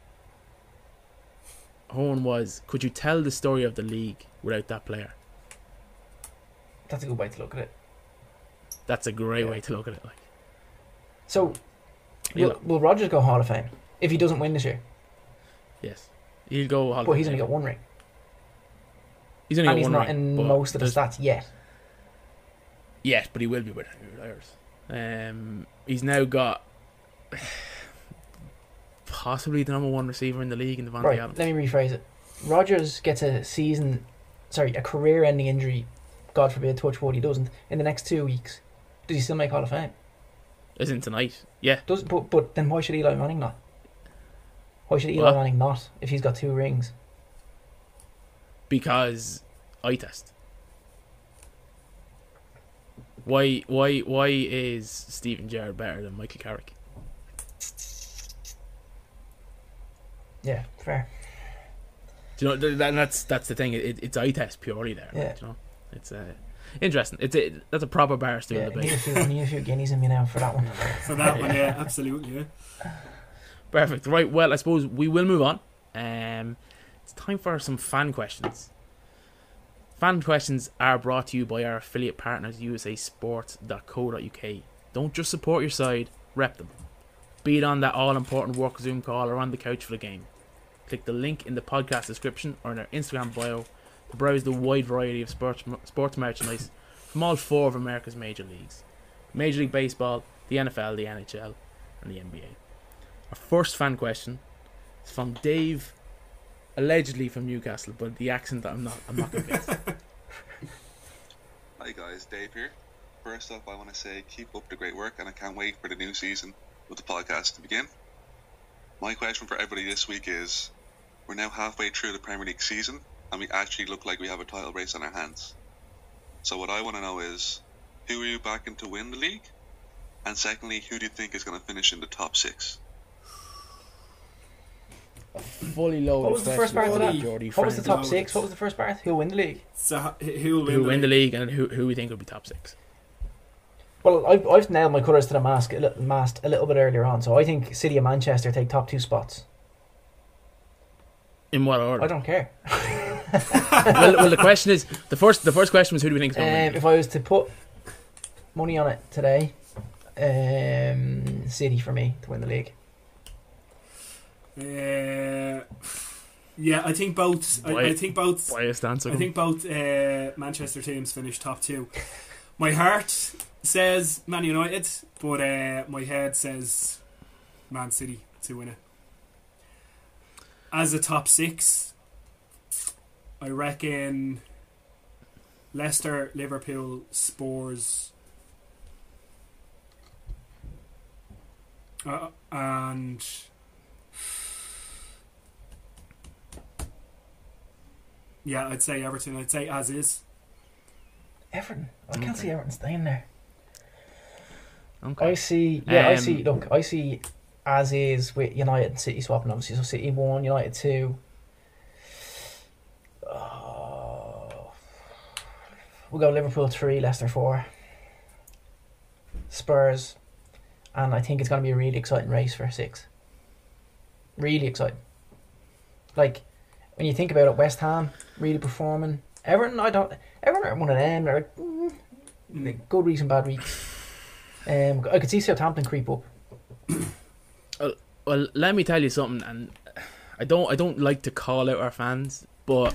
her one was, could you tell the story of the league without that player? That's a good way to look at it. That's a great Yeah. way to look at it. Like, So Will, will Rodgers go Hall of Fame if he doesn't win this year? yes, he'll go. Hall of But Fame. he's only got one ring, He's only got one ring. and he's not ring, in most of the stats yet. Yes, but he will be with retires. Um, he's now got possibly the number one receiver in the league in Davante Right, Adams. let me rephrase it. Rodgers gets a season, sorry, a career-ending injury. God forbid, touch wood, he doesn't. In the next two weeks, does he still make Hall of Fame? Isn't tonight? Yeah, Does but but then why should Eli Manning not? Why should Eli What? Manning not if he's got two rings? because eye test. Why? Why? Why is Steven Gerrard better than Michael Carrick? Yeah, fair. Do you know? th- that- that's that's the thing. It, it's eye test purely there. Yeah. Do you know, it's uh, interesting. It's a, that's a proper barrister Yeah, debate. need a few, need a few guineas in me now for that one. For that one, yeah, absolutely, yeah. Perfect. Right. Well, I suppose we will move on. Um, it's time for some fan questions. Fan questions are brought to you by our affiliate partners, usasports.co.uk. Don't just support your side, rep them. Be it on that all important work Zoom call or on the couch for the game. Click the link in the podcast description or in our Instagram bio to browse the wide variety of sports, sports merchandise from all four of America's major leagues Major League Baseball, the NFL, the NHL, and the NBA. Our first fan question is from Dave, allegedly from Newcastle, but the accent that I'm not I'm not convinced. Hi guys, Dave here. First off, I want to say keep up the great work and I can't wait for the new season with the podcast to begin. My question for everybody this week is we're now halfway through the Premier League season and we actually look like we have a title race on our hands. So, what I want to know is who are you backing to win the league? And secondly, who do you think is going to finish in the top six? Fully loaded. What was the first part of that? Geordie What was the top six? What was the first part? Who'll win the league? So who'll win? Who the win the league? league and who who we think will be top six? Well, I've, I've nailed my colours to the mast a, little, mast a little bit earlier on, so I think City of Manchester take top two spots. In what order? I don't care. well, well, the question is the first. The first question was who do we think is going to Um, win? the if? I was to put money on it today, um, City for me to win the league. Uh, yeah, I think both. I, I think both. Biased answer. I think both uh, Manchester teams finished top two. My heart says Man United, but uh, my head says Man City to win it. As a top six, I reckon Leicester, Liverpool, Spurs, uh, and yeah, I'd say Everton. I'd say as is. Everton. I can't Okay. see Everton staying there. Okay. I see. Yeah, I Um, see. Look, I see as is with United and City swapping obviously. So City one, United two. Oh, we'll go Liverpool three, Leicester four. Spurs, and I think it's going to be a really exciting race for six. Really exciting. Like, when you think about it, West Ham really performing. Everton, I don't. Everton are one of them. They're mm, good weeks and bad weeks. Um, I could see Southampton creep up. Well, let me tell you something, and I don't I don't like to call out our fans, but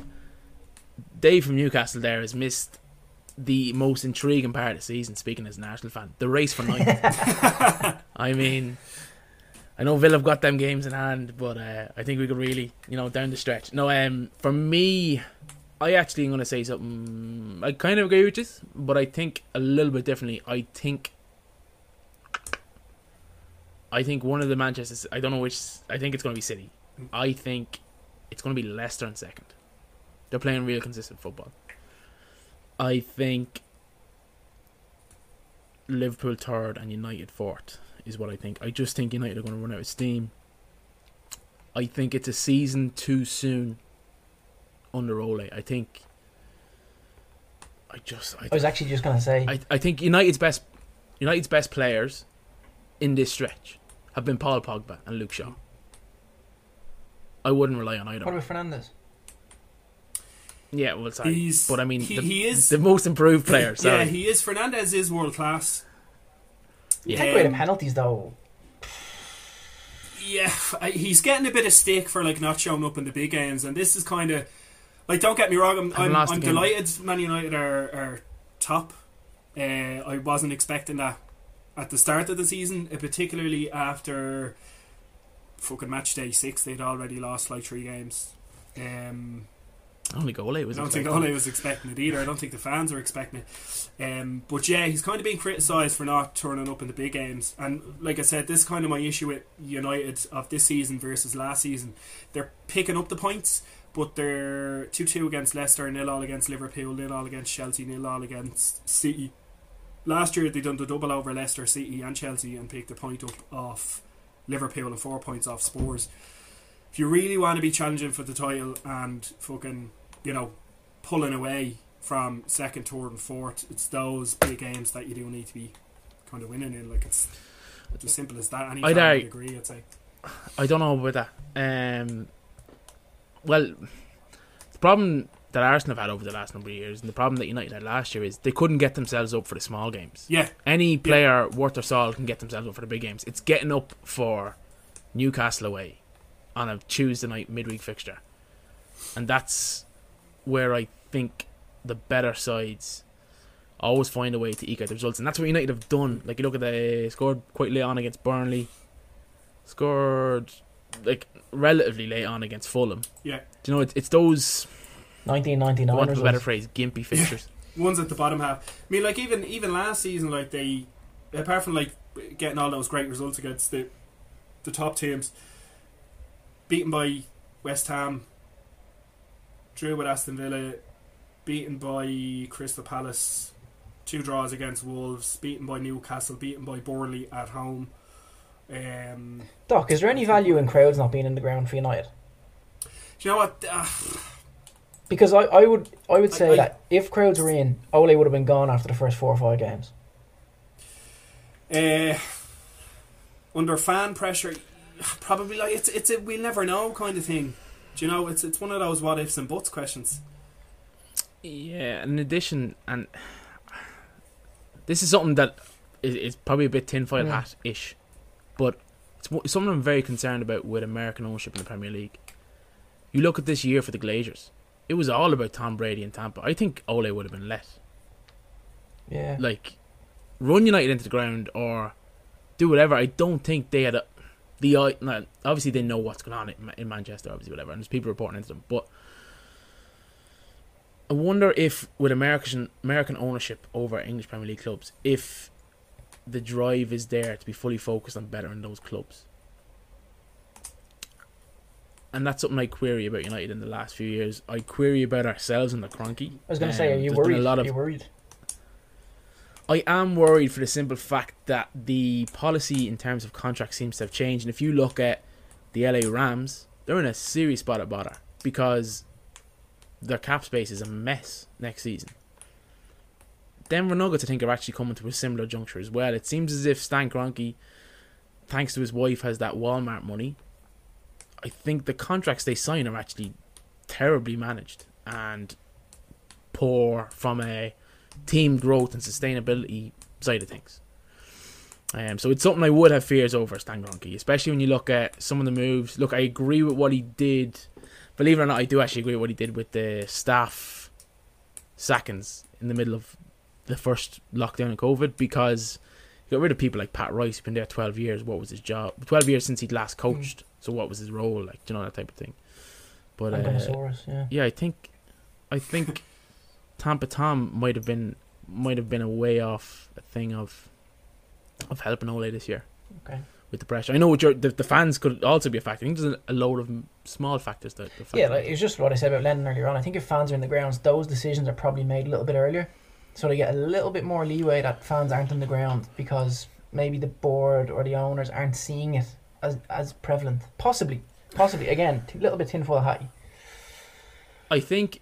Dave from Newcastle there has missed the most intriguing part of the season. Speaking as an Arsenal fan, the race for ninth. I mean, I know Villa have got them games in hand, but uh, I think we could really, you know, down the stretch. No, um, for me, I actually am going to say something. I kind of agree with this, but I think a little bit differently. I think. I think one of the Manchester. I don't know which. I think it's going to be City. I think it's going to be Leicester in second. They're playing real consistent football. I think Liverpool third and United fourth is what I think. I just think United are going to run out of steam. I think it's a season too soon under Ole. I think. I just. I, I was actually just gonna say. I, I think United's best United's best players in this stretch have been Paul Pogba and Luke Shaw. I wouldn't rely on either. what about Fernandes? Yeah, well, sorry, He's- but I mean, he- the, he is- the most improved player. Sorry. Yeah, he is. Fernandes is world class. Yeah. Take away the Um, penalties though. Yeah, I- he's getting a bit of stick for like not showing up in the big games, and this is kind of like don't get me wrong, I'm I'm, I'm delighted Man United are, are top. Uh, I wasn't expecting that at the start of the season, uh, particularly after fucking match day six. They'd already lost like three games. Um, Only goal eight was. I don't think. Ole was expecting it either. I don't think the fans were expecting it. Um, but yeah, he's kind of being criticised for not turning up in the big games. And like I said, this is kind of my issue with United of this season versus last season. They're picking up the points, but they're 2 2 against Leicester, nil all against Liverpool, nil all against Chelsea, nil all against City. Last year they done the double over Leicester, City, and Chelsea and picked a point up off Liverpool and four points off Spurs. If you really want to be challenging for the title and fucking, you know, pulling away from second, third, and fourth, it's those big games that you do need to be kind of winning in. Like it's, it's as simple as that. Any I'd agree. I'd say. I don't know about that. Um, well, the problem that Arsenal have had over the last number of years, and the problem that United had last year, is they couldn't get themselves up for the small games. Yeah, Any player worth their salt can get themselves up for the big games. It's getting up for Newcastle away on a Tuesday night midweek fixture, and that's where I think the better sides always find a way to eke out the results, and that's what United have done. Like you look at they uh, scored quite late on against Burnley, scored like relatively late on against Fulham. yeah. Do you know it's, it's those 1999 want of a better phrase, gimpy fixtures. ones at the bottom half. I mean, like even even last season, like they, apart from like getting all those great results against the the top teams, beaten by West Ham, drew with Aston Villa, beaten by Crystal Palace, two draws against Wolves, beaten by Newcastle, beaten by Burnley at home. Um, Doc, is there any value in crowds not being in the ground for United? do you know what? Uh, Because I, I would I would say I- I- that if crowds were in, Ole would have been gone after the first four or five games. Uh, under fan pressure, probably like it's it's a we'll never know kind of thing. Do you know? It's it's one of those what ifs and buts questions. Yeah, in addition, and this is something that is, is probably a bit tinfoil Mm. hat ish, but it's something I'm very concerned about with American ownership in the Premier League. You look at this year for the Glazers; it was all about Tom Brady and Tampa. I think Ole would have been let Yeah. like run United into the ground or do whatever. I don't think they had a, the eye. Obviously, they know what's going on in, in Manchester. Obviously, whatever, and there's people reporting into them. But I wonder if with American American ownership over English Premier League clubs, if the drive is there to be fully focused on bettering those clubs. And that's something I query about United in the last few years. I query about ourselves and the Kroenke. I was going to say, are Um, you worried? A lot Are you worried? I am worried for the simple fact that the policy in terms of contracts seems to have changed. And if you look at the LA Rams, they're in a serious spot of bother because their cap space is a mess next season. Denver Nuggets, I think, are actually coming to a similar juncture as well. It seems as if Stan Kroenke, thanks to his wife, has that Walmart money. I think the contracts they sign are actually terribly managed and poor from a team growth and sustainability side of things. Um, so it's something I would have fears over Stan Kroenke, especially when you look at some of the moves. Look, I agree with what he did. Believe it or not, I do actually agree with what he did with the staff sackings in the middle of the first lockdown of COVID because he got rid of people like Pat Rice, who'd been there 12 years. What was his job? 12 years since he'd last coached. So what was his role? Like, you know, that type of thing. But uh, yeah. yeah, I think, I think Tampa Tom might have been might have been a way off a thing of of helping Ole this year. Okay. With the pressure, I know the the fans could also be a factor. I think there's a, load of small factors that. that Yeah, like, it's just what I said about Lennon earlier on. I think if fans are in the grounds, those decisions are probably made a little bit earlier. So they get a little bit more leeway that fans aren't in the ground because maybe the board or the owners aren't seeing it as, as prevalent. Possibly. Possibly. Again, a little bit tinfoil hatty. I think,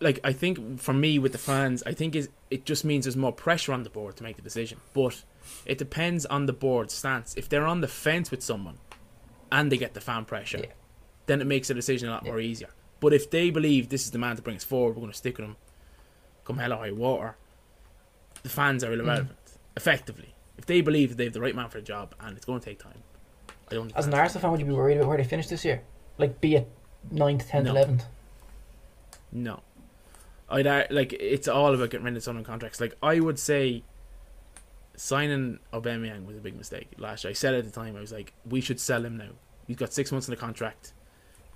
like, I think for me with the fans, I think is it just means there's more pressure on the board to make the decision. But it depends on the board's stance. If they're on the fence with someone, and they get the fan pressure, Yeah. then it makes the decision a lot Yeah. more easier. But if they believe this is the man to bring us forward, we're going to stick with him, come hell or high water. The fans are irrelevant, mm. effectively. If they believe that they have the right man for the job, and it's going to take time, I don't. As an Arsenal fan, would you be worried about where they finish this year? Like, be it 9th, 10th, No. 11th? No. I'd like it's all about getting rid of some contracts. Like I would say, signing Aubameyang was a big mistake last year. I said at the time I was like, we should sell him now. He's got six months in the contract.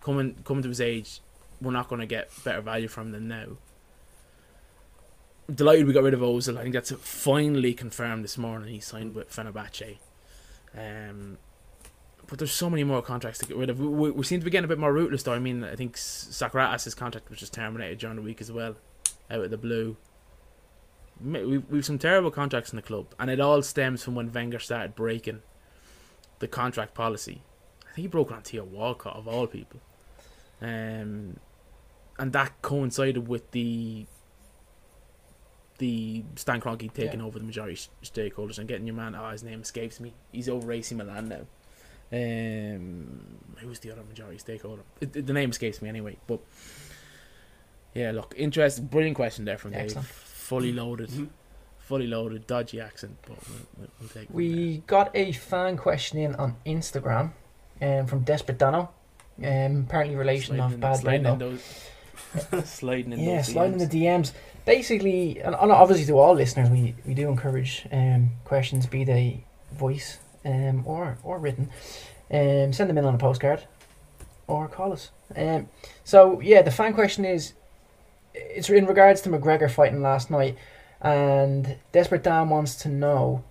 Coming coming to his age, we're not going to get better value from than now. Delighted we got rid of Ozil. I think that's finally confirmed this morning. He signed with Fenerbahce. Um, but there's so many more contracts to get rid of. We, we, we seem to be getting a bit more rootless, though. I mean, I think Sokratis' contract was just terminated during the week as well, out of the blue. We've, we've some terrible contracts in the club, and it all stems from when Wenger started breaking the contract policy. I think he broke it on Theo Walcott, of all people. Um, and that coincided with the the Stan Kroenke taking Yeah. over the majority stakeholders and getting your man. Oh, his name escapes me. He's over AC Milan now. Um, who's the other majority stakeholder? It, it- the name escapes me anyway. But yeah, look, interesting, brilliant question there from Dave. Excellent. Fully loaded, fully loaded, dodgy accent, but we'll, we'll, we'll take. it We got a fan question in on Instagram um, from Desperate Dano. Um, apparently, relation Sliding of in- bad sliding in those, sliding in Yeah, sliding DMs. the DMs. Basically, and and obviously to all listeners, we, we do encourage um, questions, be they voice um, or or written. Um, send them in on a postcard or call us. Um, so yeah, the fan question is, it's in regards to McGregor fighting last night, and Desperate Dan wants to know,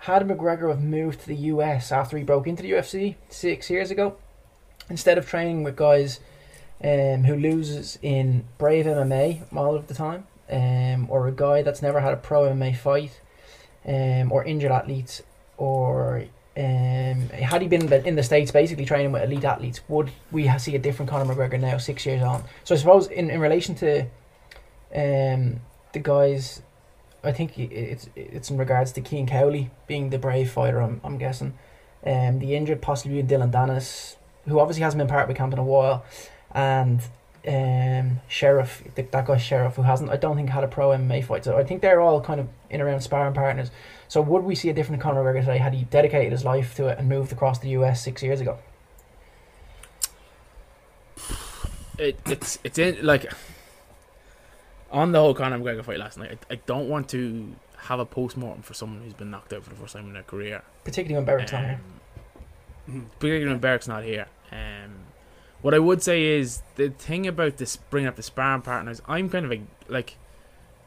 had McGregor have moved to the US after he broke into the UFC six years ago, instead of training with guys um, who loses in Brave MMA all of the time, um, or a guy that's never had a pro MMA fight, um, or injured athletes, or um, had he been in the, states basically training with elite athletes, would we see a different Conor McGregor now, six years on? So I suppose in, in relation to um, the guys, I think it's it's in regards to Keane Cowley being the brave fighter. I'm, I'm guessing, um, the injured possibly Dylan Dennis, who obviously hasn't been part of the camp in a while, and um, Sheriff, th- that guy Sheriff, who hasn't, I don't think had a pro MMA fight. So I think they're all kind of in around sparring partners. So would we see a different Conor McGregor today had he dedicated his life to it and moved across the US six years ago? it, it's it's in like on the whole Conor McGregor fight last night. I, I don't want to have a post mortem for someone who's been knocked out for the first time in their career. Particularly when Barrett's not here. Um, particularly when Berrick's not here. Um, what I would say is the thing about this bringing up the sparring partners. I'm kind of a, like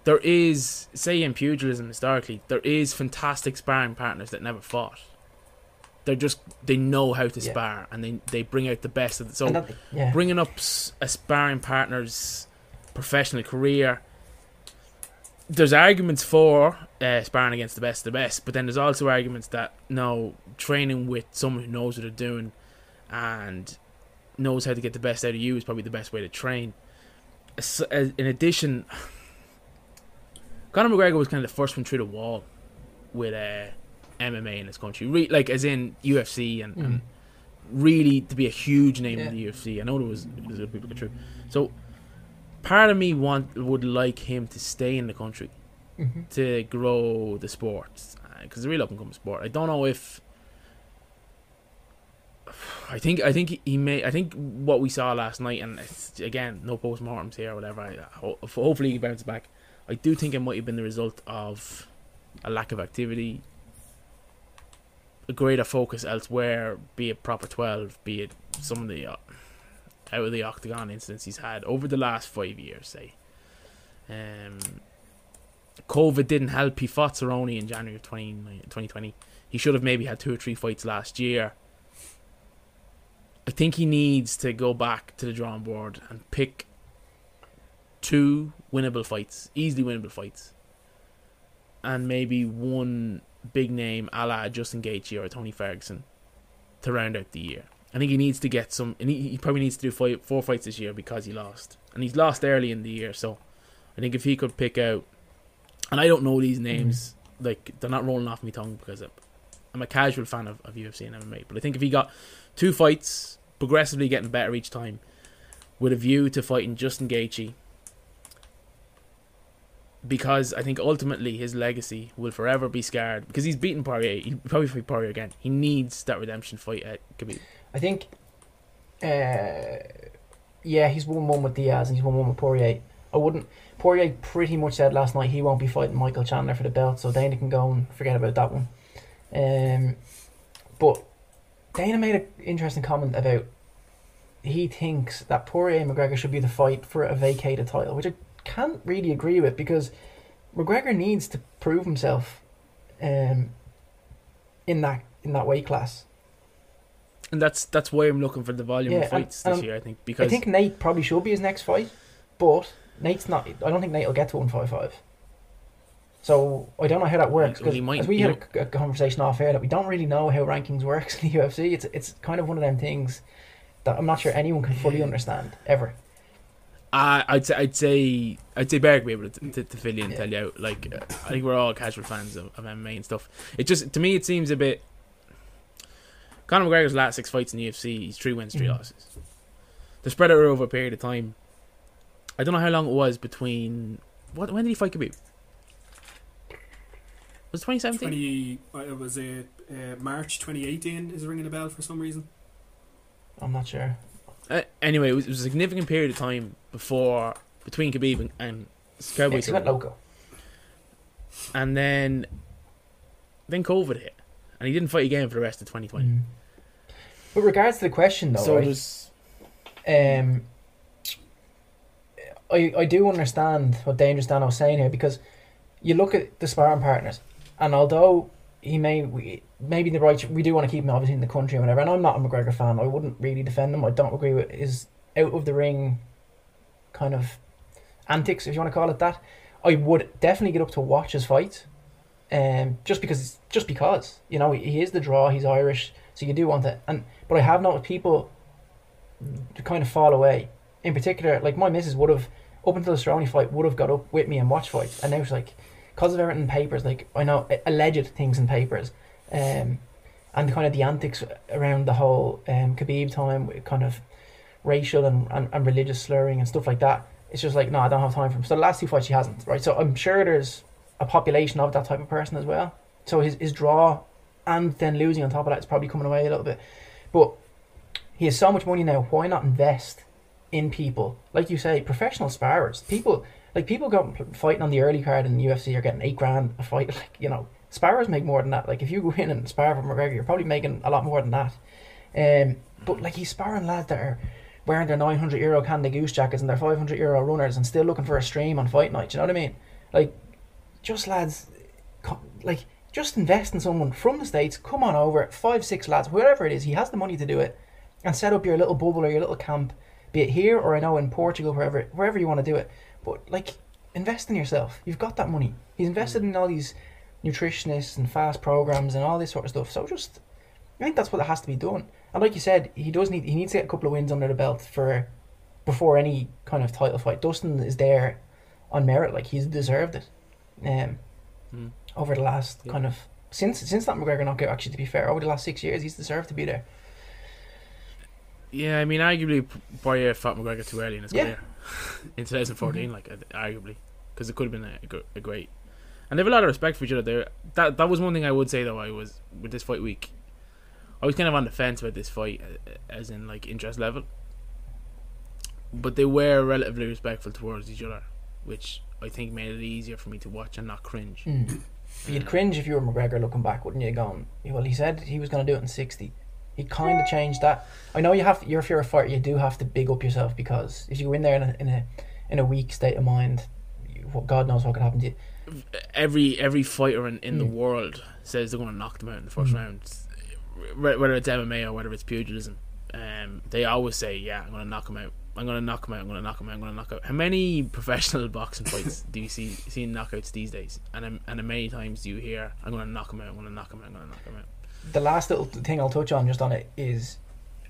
there is say in pugilism historically there is fantastic sparring partners that never fought. They're just they know how to Yeah. spar and they they bring out the best of it. So that- yeah. bringing up a sparring partner's professional career. There's arguments for uh, sparring against the best of the best, but then there's also arguments that no, training with someone who knows what they're doing and knows how to get the best out of you is probably the best way to train. In addition, Conor McGregor was kind of the first one through the wall with uh, MMA in this country, Re- like as in UFC and, and Mm. really to be a huge name Yeah. in the UFC. I know there was, there was other people get through. So part of me want would like him to stay in the country Mm-hmm. to grow the sport because it's a real up and coming sport. I don't know if. I think I think he may. I think what we saw last night, and it's, again, no postmortems here or whatever. I, ho- hopefully he bounces back. I do think it might have been the result of a lack of activity, a greater focus elsewhere, be it proper twelve, be it some of the uh, out of the octagon incidents he's had over the last five years, say. Um, COVID didn't help. He fought Cerrone in January of 2020. He should have maybe had two or three fights last year. I think he needs to go back to the drawing board and pick two winnable fights, easily winnable fights, and maybe one big name a la Justin Gaethje or Tony Ferguson to round out the year. I think he needs to get some, and he, he probably needs to do five, four fights this year because he lost, and he's lost early in the year. So I think if he could pick out, and I don't know these mm-hmm. names, like they're not rolling off my tongue because I'm- I'm a casual fan of, of UFC and MMA, but I think if he got two fights, progressively getting better each time, with a view to fighting Justin Gaethje, because I think ultimately his legacy will forever be scarred because he's beaten Poirier. He'll probably fight Poirier again. He needs that redemption fight at Khabib. I think, uh, yeah, he's won one with Diaz and he's won one with Poirier. I wouldn't. Poirier pretty much said last night he won't be fighting Michael Chandler for the belt, so Dana can go and forget about that one. Um, but Dana made an interesting comment about he thinks that Poirier McGregor should be the fight for a vacated title, which I can't really agree with because McGregor needs to prove himself um, in that in that weight class. And that's that's why I'm looking for the volume Yeah, of and- fights this and year. I think because I think Nate probably should be his next fight, but Nate's not. I don't think Nate will get to one five five. So I don't know how that works because as we had a, a conversation off air that we don't really know how rankings works in the UFC. It's it's kind of one of them things that I'm not sure anyone can fully understand ever. Uh, I'd say I'd say I'd say Barry will be able to, to, to fill you in and Yeah. tell you out. Like uh, I think we're all casual fans of, of MMA and stuff. It just to me it seems a bit. Conor McGregor's last six fights in the UFC, he's three wins, three Mhm. losses. They're spread out over a period of time. I don't know how long it was between. What when did he fight Khabib? Was it 2017? 20, uh, it was uh, uh, March 2018 is ringing a bell for some reason. I'm not sure. Uh, anyway, it was, it was a significant period of time before between Khabib and, and Yeah, Cowboy he went Cerrone. loco. and then then COVID hit, and he didn't fight again for the rest of 2020. Mm. With regards to the question though, so right, there's um, I I do understand what Dangerous Dan was saying here because you look at the sparring partners, and although he may we, maybe the right we do want to keep him obviously in the country and whatever. And I'm not a McGregor fan. I wouldn't really defend him. I don't agree with his out of the ring kind of antics, if you want to call it that. I would definitely get up to watch his fight, um, just because just because you know he is the draw. He's Irish, so you do want it. And but I have noticed people to kind of fall away. In particular, like my missus would have up until the Cerrone fight would have got up with me and watched fights, and now it's like because of everything in papers, like I know alleged things in papers, um, and kind of the antics around the whole um Khabib time, kind of racial and, and, and religious slurring and stuff like that. It's just like no, I don't have time for him. So the last two fights she hasn't, right? So I'm sure there's a population of that type of person as well. So his his draw, and then losing on top of that is probably coming away a little bit, but he has so much money now. Why not invest in people like you say, professional sparrers? People like people go fighting on the early card in the UFC are getting eight grand a fight. Like you know, sparrers make more than that. Like if you go in and spar for McGregor, you're probably making a lot more than that. Um, but like he's sparring lads that are wearing their 900 euro Canada Goose jackets and their 500 euro runners and still looking for a stream on fight night. You know what I mean? Like, just lads, like just invest in someone from the states. Come on over, five, six lads, wherever it is. He has the money to do it, and set up your little bubble or your little camp, be it here or I know in Portugal, wherever wherever you want to do it. But like, invest in yourself. You've got that money. He's invested in all these nutritionists and fast programs and all this sort of stuff. So just, I think that's what it has to be done. And like you said, he does need he needs to get a couple of wins under the belt for before any kind of title fight. Dustin is there on merit, like he's deserved it. Um, Mm. over the last Yeah. kind of since since that McGregor knockout, actually to be fair, over the last six years, he's deserved to be there. Yeah, I mean, arguably, Poirier fought McGregor too early in his Yeah. career in 2014, like uh, arguably, because it could have been a, a great. And they have a lot of respect for each other. There, that that was one thing I would say though. I was with this fight week. I was kind of on the fence about this fight, uh, as in like interest level. But they were relatively respectful towards each other, which I think made it easier for me to watch and not cringe. Mm. You'd cringe if you were McGregor looking back, wouldn't you? Going, well, he said he was going to do it in sixty. He kind of changed that. I know you have. You're if you're a fighter, you do have to big up yourself because if you go in there in a in a, in a weak state of mind, what- God knows what could happen to you. every every fighter in, in the Mm. world says they're going to knock them out in the first Mm. round, whether it's MMA or whether it's pugilism. Um, they always say, "Yeah, I'm going to knock him out. I'm going to knock him out. I'm going to knock him out. I'm going to knock out." How many professional boxing fights do you see see in knockouts these days? And um, and how many times do you hear, "I'm going to knock him out. I'm going to knock him out. I'm going to knock him out." The last little thing I'll touch on just on it is,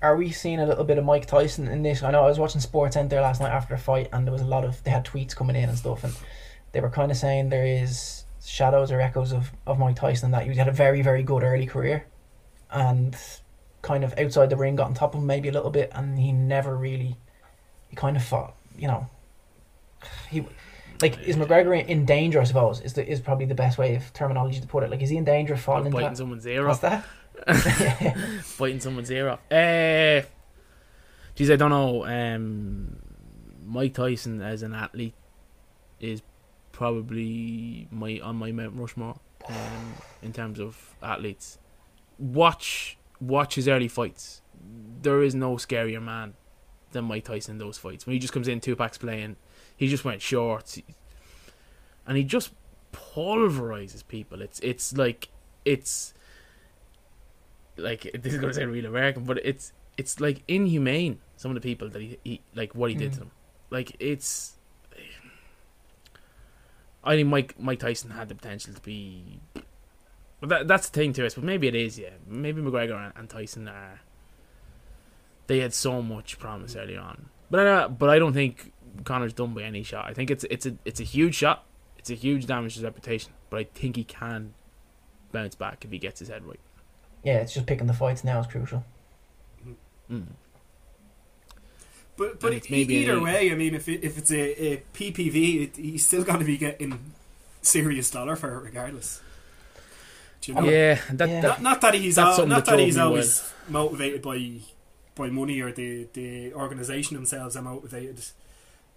are we seeing a little bit of Mike Tyson in this? I know I was watching SportsCenter last night after a fight, and there was a lot of they had tweets coming in and stuff, and they were kind of saying there is shadows or echoes of, of Mike Tyson that he had a very very good early career, and kind of outside the ring got on top of him maybe a little bit, and he never really, he kind of fought, you know, he. Like is McGregor in- danger? I suppose is the, is probably the best way of terminology to put it. Like is he in danger of falling into biting that? someone's ear What's off. that? biting someone's ear off. Uh, geez, I don't know. Um, Mike Tyson as an athlete is probably my on my Mount Rushmore um, in terms of athletes. Watch watch his early fights. There is no scarier man than Mike Tyson in those fights. When he just comes in, Tupac's playing, he just went short, and he just pulverizes people. It's it's like it's like this is gonna sound real American, but it's it's like inhumane. Some of the people that he, he like what he did to Mm. them, like it's. I think Mike Mike Tyson had the potential to be, but that that's the thing to us. But maybe it is, yeah. Maybe McGregor and, and Tyson are. They had so much promise early on, but I, but I don't think Conor's done by any shot. I think it's it's a it's a huge shot. It's a huge damage to his reputation, but I think he can bounce back if he gets his head right. Yeah, it's just picking the fights now is crucial. Mm. But but And it's maybe either a- way, I mean, if it, if it's a, a PPV, it, he's still going to be getting serious dollar for it, regardless. Do you know? Yeah, that, Yeah. that Not, not that he's That's al- not that that he's me always motivated by by money or the the organization themselves are motivated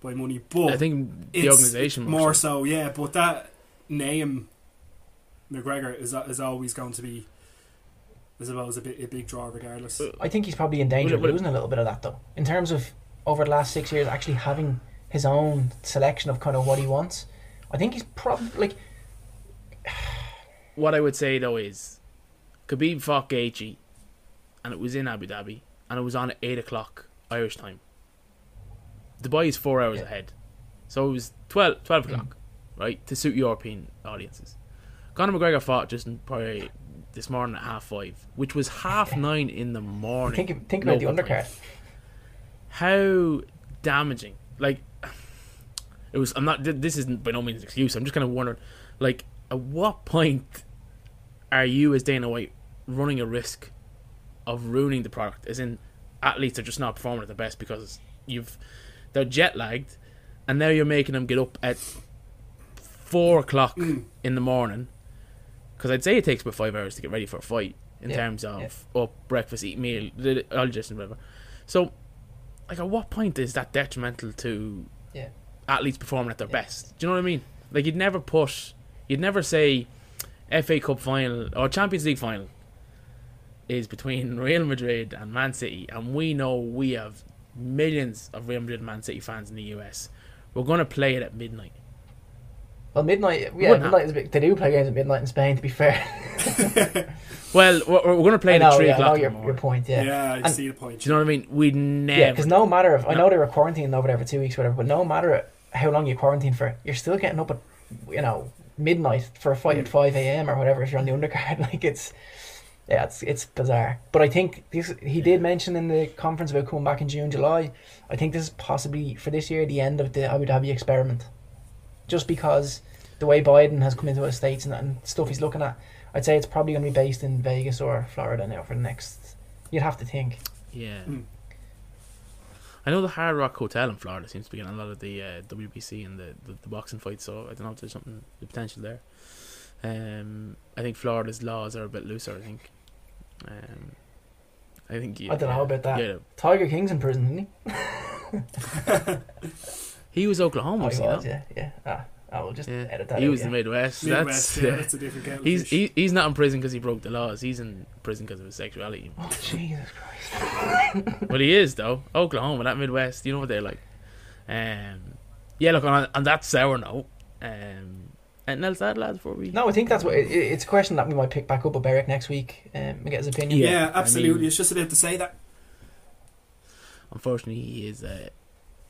by money, but I think the it's organization more so, yeah. But that name McGregor is is always going to be, I suppose, a bit a big draw regardless. Uh, I think he's probably in danger of Will it- will it- losing a little bit of that though. In terms of over the last six years, actually having his own selection of kind of what he wants. I think he's probably like What I would say though is, Khabib fought Gaethje, and it was in Abu Dhabi, and it was on at eight o'clock Irish time. Dubai is four hours ahead, so it was 12, 12 o'clock, mm. right, to suit European audiences. Conor McGregor fought just probably this morning at half five, which was half nine in the morning. think think about the undercard. how damaging. Like it was i'm not this isn't by no means an excuse i'm just kind of wondering like at what point are you as dana white running a risk of ruining the product? As in athletes are just not performing at the best because you've they're jet lagged and now you're making them get up at four o'clock mm. in the morning because i'd say it takes about five hours to get ready for a fight in Yeah, terms of up breakfast eat meal the- all just and whatever so like at what point is that detrimental to Yeah. athletes performing at their Yeah. best? Do you know what I mean? Like you'd never put, you'd never say, FA Cup final or Champions League final is between Real Madrid and Man City, and we know we have millions of Real Madrid and Man City fans in the US. We're gonna play it at midnight. Well, midnight. Yeah, Wouldn't midnight is a bit. They do play games at midnight in Spain. To be fair, Well, we're, we're gonna play I it know, at three yeah, I know o'clock. your, your point. Yeah, Yeah, I And- see the point. Do you know what I mean? We'd never. yeah. Because no matter if I know they were quarantined over there for two weeks, or whatever, but no matter how long you quarantine for, you're still getting up at you know midnight for a fight Mm. at five a.m. or whatever if you're on the undercard. Like it's yeah, it's it's bizarre. But I think this he did mention in the conference about coming back in June, July. I think this is possibly for this year the end of the Abu Dhabi experiment, just because the way Biden has come into the states and, and stuff he's looking at. I'd say it's probably going to be based in Vegas or Florida now for the next. You'd have to think. Yeah. Mm. I know the Hard Rock Hotel in Florida seems to be getting a lot of the uh, WBC and the, the, the boxing fights, so I don't know if there's something the potential there. Um, I think Florida's laws are a bit looser. I think. Um, I think. Yeah, I don't know about that. Yeah, Tiger King's in prison, isn't he? he was Oklahoma. Oh, he he was, yeah, yeah. Ah, I will just Yeah. edit that. He out, was yeah. the Midwest. Midwest, That's yeah, that's a different kettle of He's fish. he, he's not in prison because he broke the laws. He's in prison because of his sexuality. Oh, Jesus Christ. but he is though. Oklahoma, that Midwest. You know what they're like. Um, yeah. Look on on that sour note. Um, anything else to add, lads? Before we No, I think that's what it, it's a question that we might pick back up with Beric next week um, and get his opinion. yeah, Yeah, I absolutely. mean- it's just about to say that. unfortunately he is uh,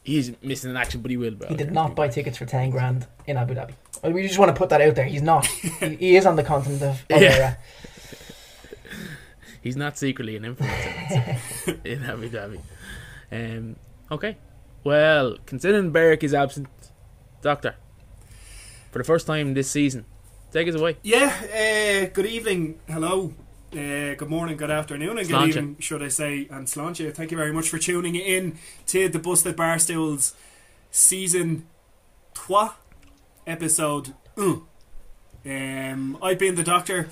he is missing an action, but he will. Be He did not buy tickets for ten grand in Abu Dhabi. We just want to put that out there. He's not. he, he is on the continent of, of Yeah. He's not secretly an influencer in Abu Dhabi. Um, okay. Well, considering Beric is absent, Doctor, for the first time this season, take us away. Yeah, uh, good evening, hello, uh, good morning, good afternoon, and good evening, should I say, and Sláinte. Thank you very much for tuning in to the Busted Barstools season 3, episode 1. Um, I've been the Doctor,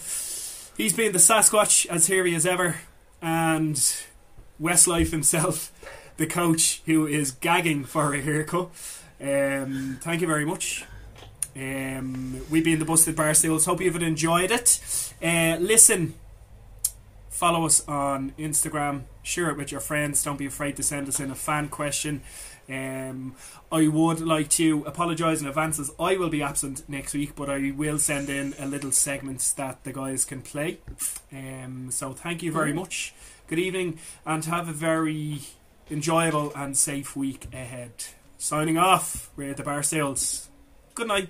he's been the Sasquatch, as hairy as ever, and Westlife himself, the coach, who is gagging for a haircut. Um, thank you very much. Um, we've been the Busted Barstools. Hope you've enjoyed it. Uh, listen, follow us on Instagram. Share it with your friends. Don't be afraid to send us in a fan question. Um, I would like to apologise in advance as I will be absent next week, but I will send in a little segment that the guys can play. Um, so thank you very much. Good evening, and have a very enjoyable and safe week ahead. Signing off, we're the Bar Sales. Good night.